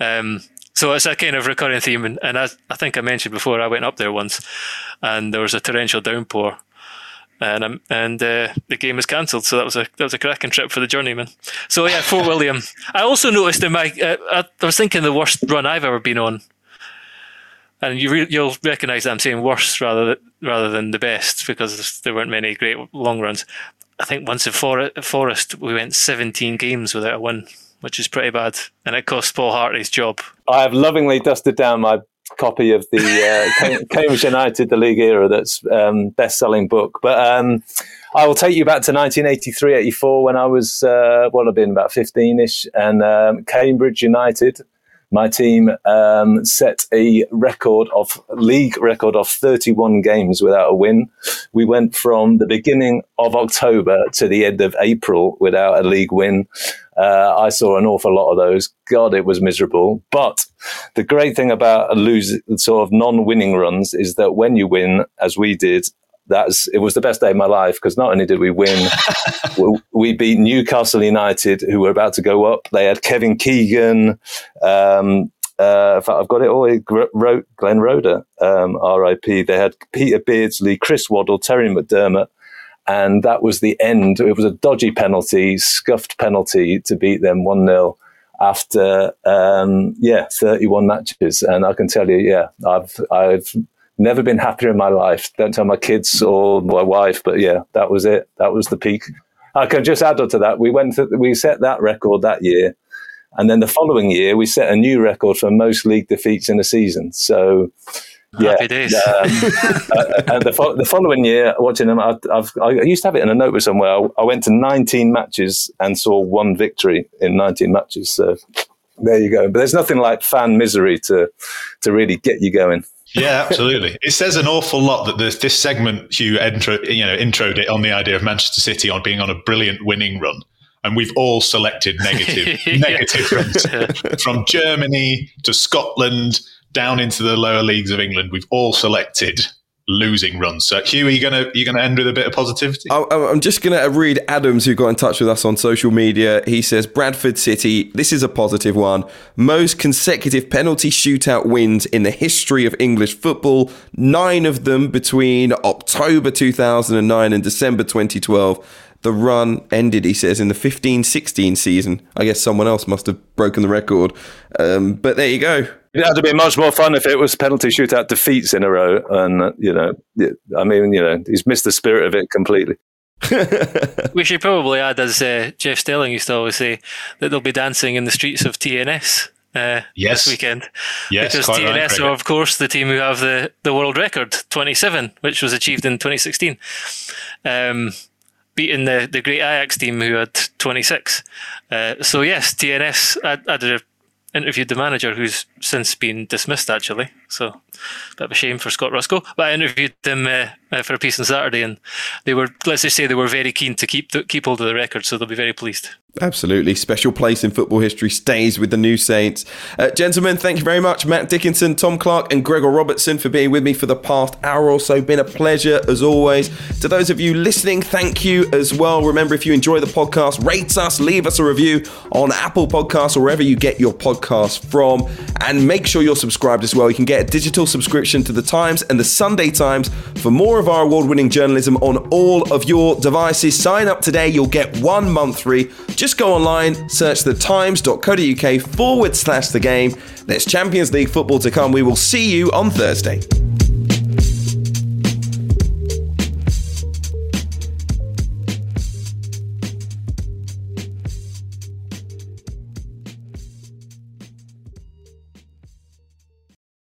S4: Um, so it's a kind of recurring theme, and, and as I think I mentioned before, I went up there once, and there was a torrential downpour, and um, and uh, the game was cancelled. So that was a that was a cracking trip for the journeyman. So yeah, Fort William. I also noticed in my uh, I, was thinking the worst run I've ever been on, and you re- you'll recognise that I'm saying worst rather rather than the best because there weren't many great long runs. I think once in Forest we went 17 games without a win, which is pretty bad, and it cost Paul Hartley's job.
S5: I have lovingly dusted down my copy of the uh, Cambridge United, the league era, that's um, best-selling book. But um, I will take you back to 1983, 84, when I was, uh, what I've been about 15ish, and um, Cambridge United. My team um, set a record of league record of 31 games without a win. We went from the beginning of October to the end of April without a league win. Uh, I saw an awful lot of those. God, it was miserable. But the great thing about a lose sort of non-winning runs is that when you win, as we did, that's it was the best day of my life because not only did we win, we beat Newcastle United, who were about to go up. They had Kevin Keegan. Um, uh, in fact, I've got it all. Wrote Glenn Roeder, um, R.I.P. They had Peter Beardsley, Chris Waddle, Terry McDermott, and that was the end. It was a dodgy penalty, scuffed penalty to beat them 1 0 after, um, yeah, 31 matches. And I can tell you, yeah, I've, I've never been happier in my life. Don't tell my kids or my wife, but yeah, that was it. That was the peak. I can just add on to that. We went, to, we set that record that year. And then the following year, we set a new record for most league defeats in a season. So,
S4: yeah. Happy days. Um,
S5: uh, and the, fo- the, following year, watching them, I, I've, i used to have it in a notebook somewhere. I, I, went to 19 matches and saw one victory in 19 matches. So there you go. But there's nothing like fan misery to to really get you going.
S2: yeah, absolutely. It says an awful lot that this, this segment you intro, you know, introed it on the idea of Manchester City on being on a brilliant winning run, and we've all selected negative, negative runs from Germany to Scotland down into the lower leagues of England, we've all selected losing runs. So, Hugh, are you going to you to end with a bit of positivity?
S1: I'm just going to read Adams, who got in touch with us on social media. He says Bradford City. This is a positive one. Most consecutive penalty shootout wins in the history of English football. Nine of them between October 2009 and December 2012. The run ended, he says, in the 15 16 season. I guess someone else must have broken the record. Um, but there you go.
S5: It had to be much more fun if it was penalty shootout defeats in a row. And, you know, I mean, you know, he's missed the spirit of it completely.
S4: we should probably add, as uh, Jeff Stelling used to always say, that they'll be dancing in the streets of TNS uh, yes. this weekend.
S2: Yes,
S4: because TNS right, are, of course, the team who have the, the world record, 27, which was achieved in 2016. Um, beating the, the great Ajax team who had 26. Uh, so, yes, TNS, I, I did a interviewed the manager who's since been dismissed, actually. So, bit of a shame for Scott Ruscoe. But I interviewed them uh, uh, for a piece on Saturday, and they were, let's just say, they were very keen to keep keep hold of the record. So they'll be very pleased.
S1: Absolutely. Special place in football history stays with the New Saints. Uh, gentlemen, thank you very much. Matt Dickinson, Tom Clarke, and Gregor Robertson for being with me for the past hour or so. Been a pleasure as always. To those of you listening, thank you as well. Remember, if you enjoy the podcast, rate us, leave us a review on Apple Podcasts or wherever you get your podcasts from. And make sure you're subscribed as well. You can get a digital subscription to the Times and the Sunday Times for more of our award winning journalism on all of your devices. Sign up today. You'll get one month free just go online, search the times.co.uk forward slash the game. There's Champions League football to come. We will see you on Thursday.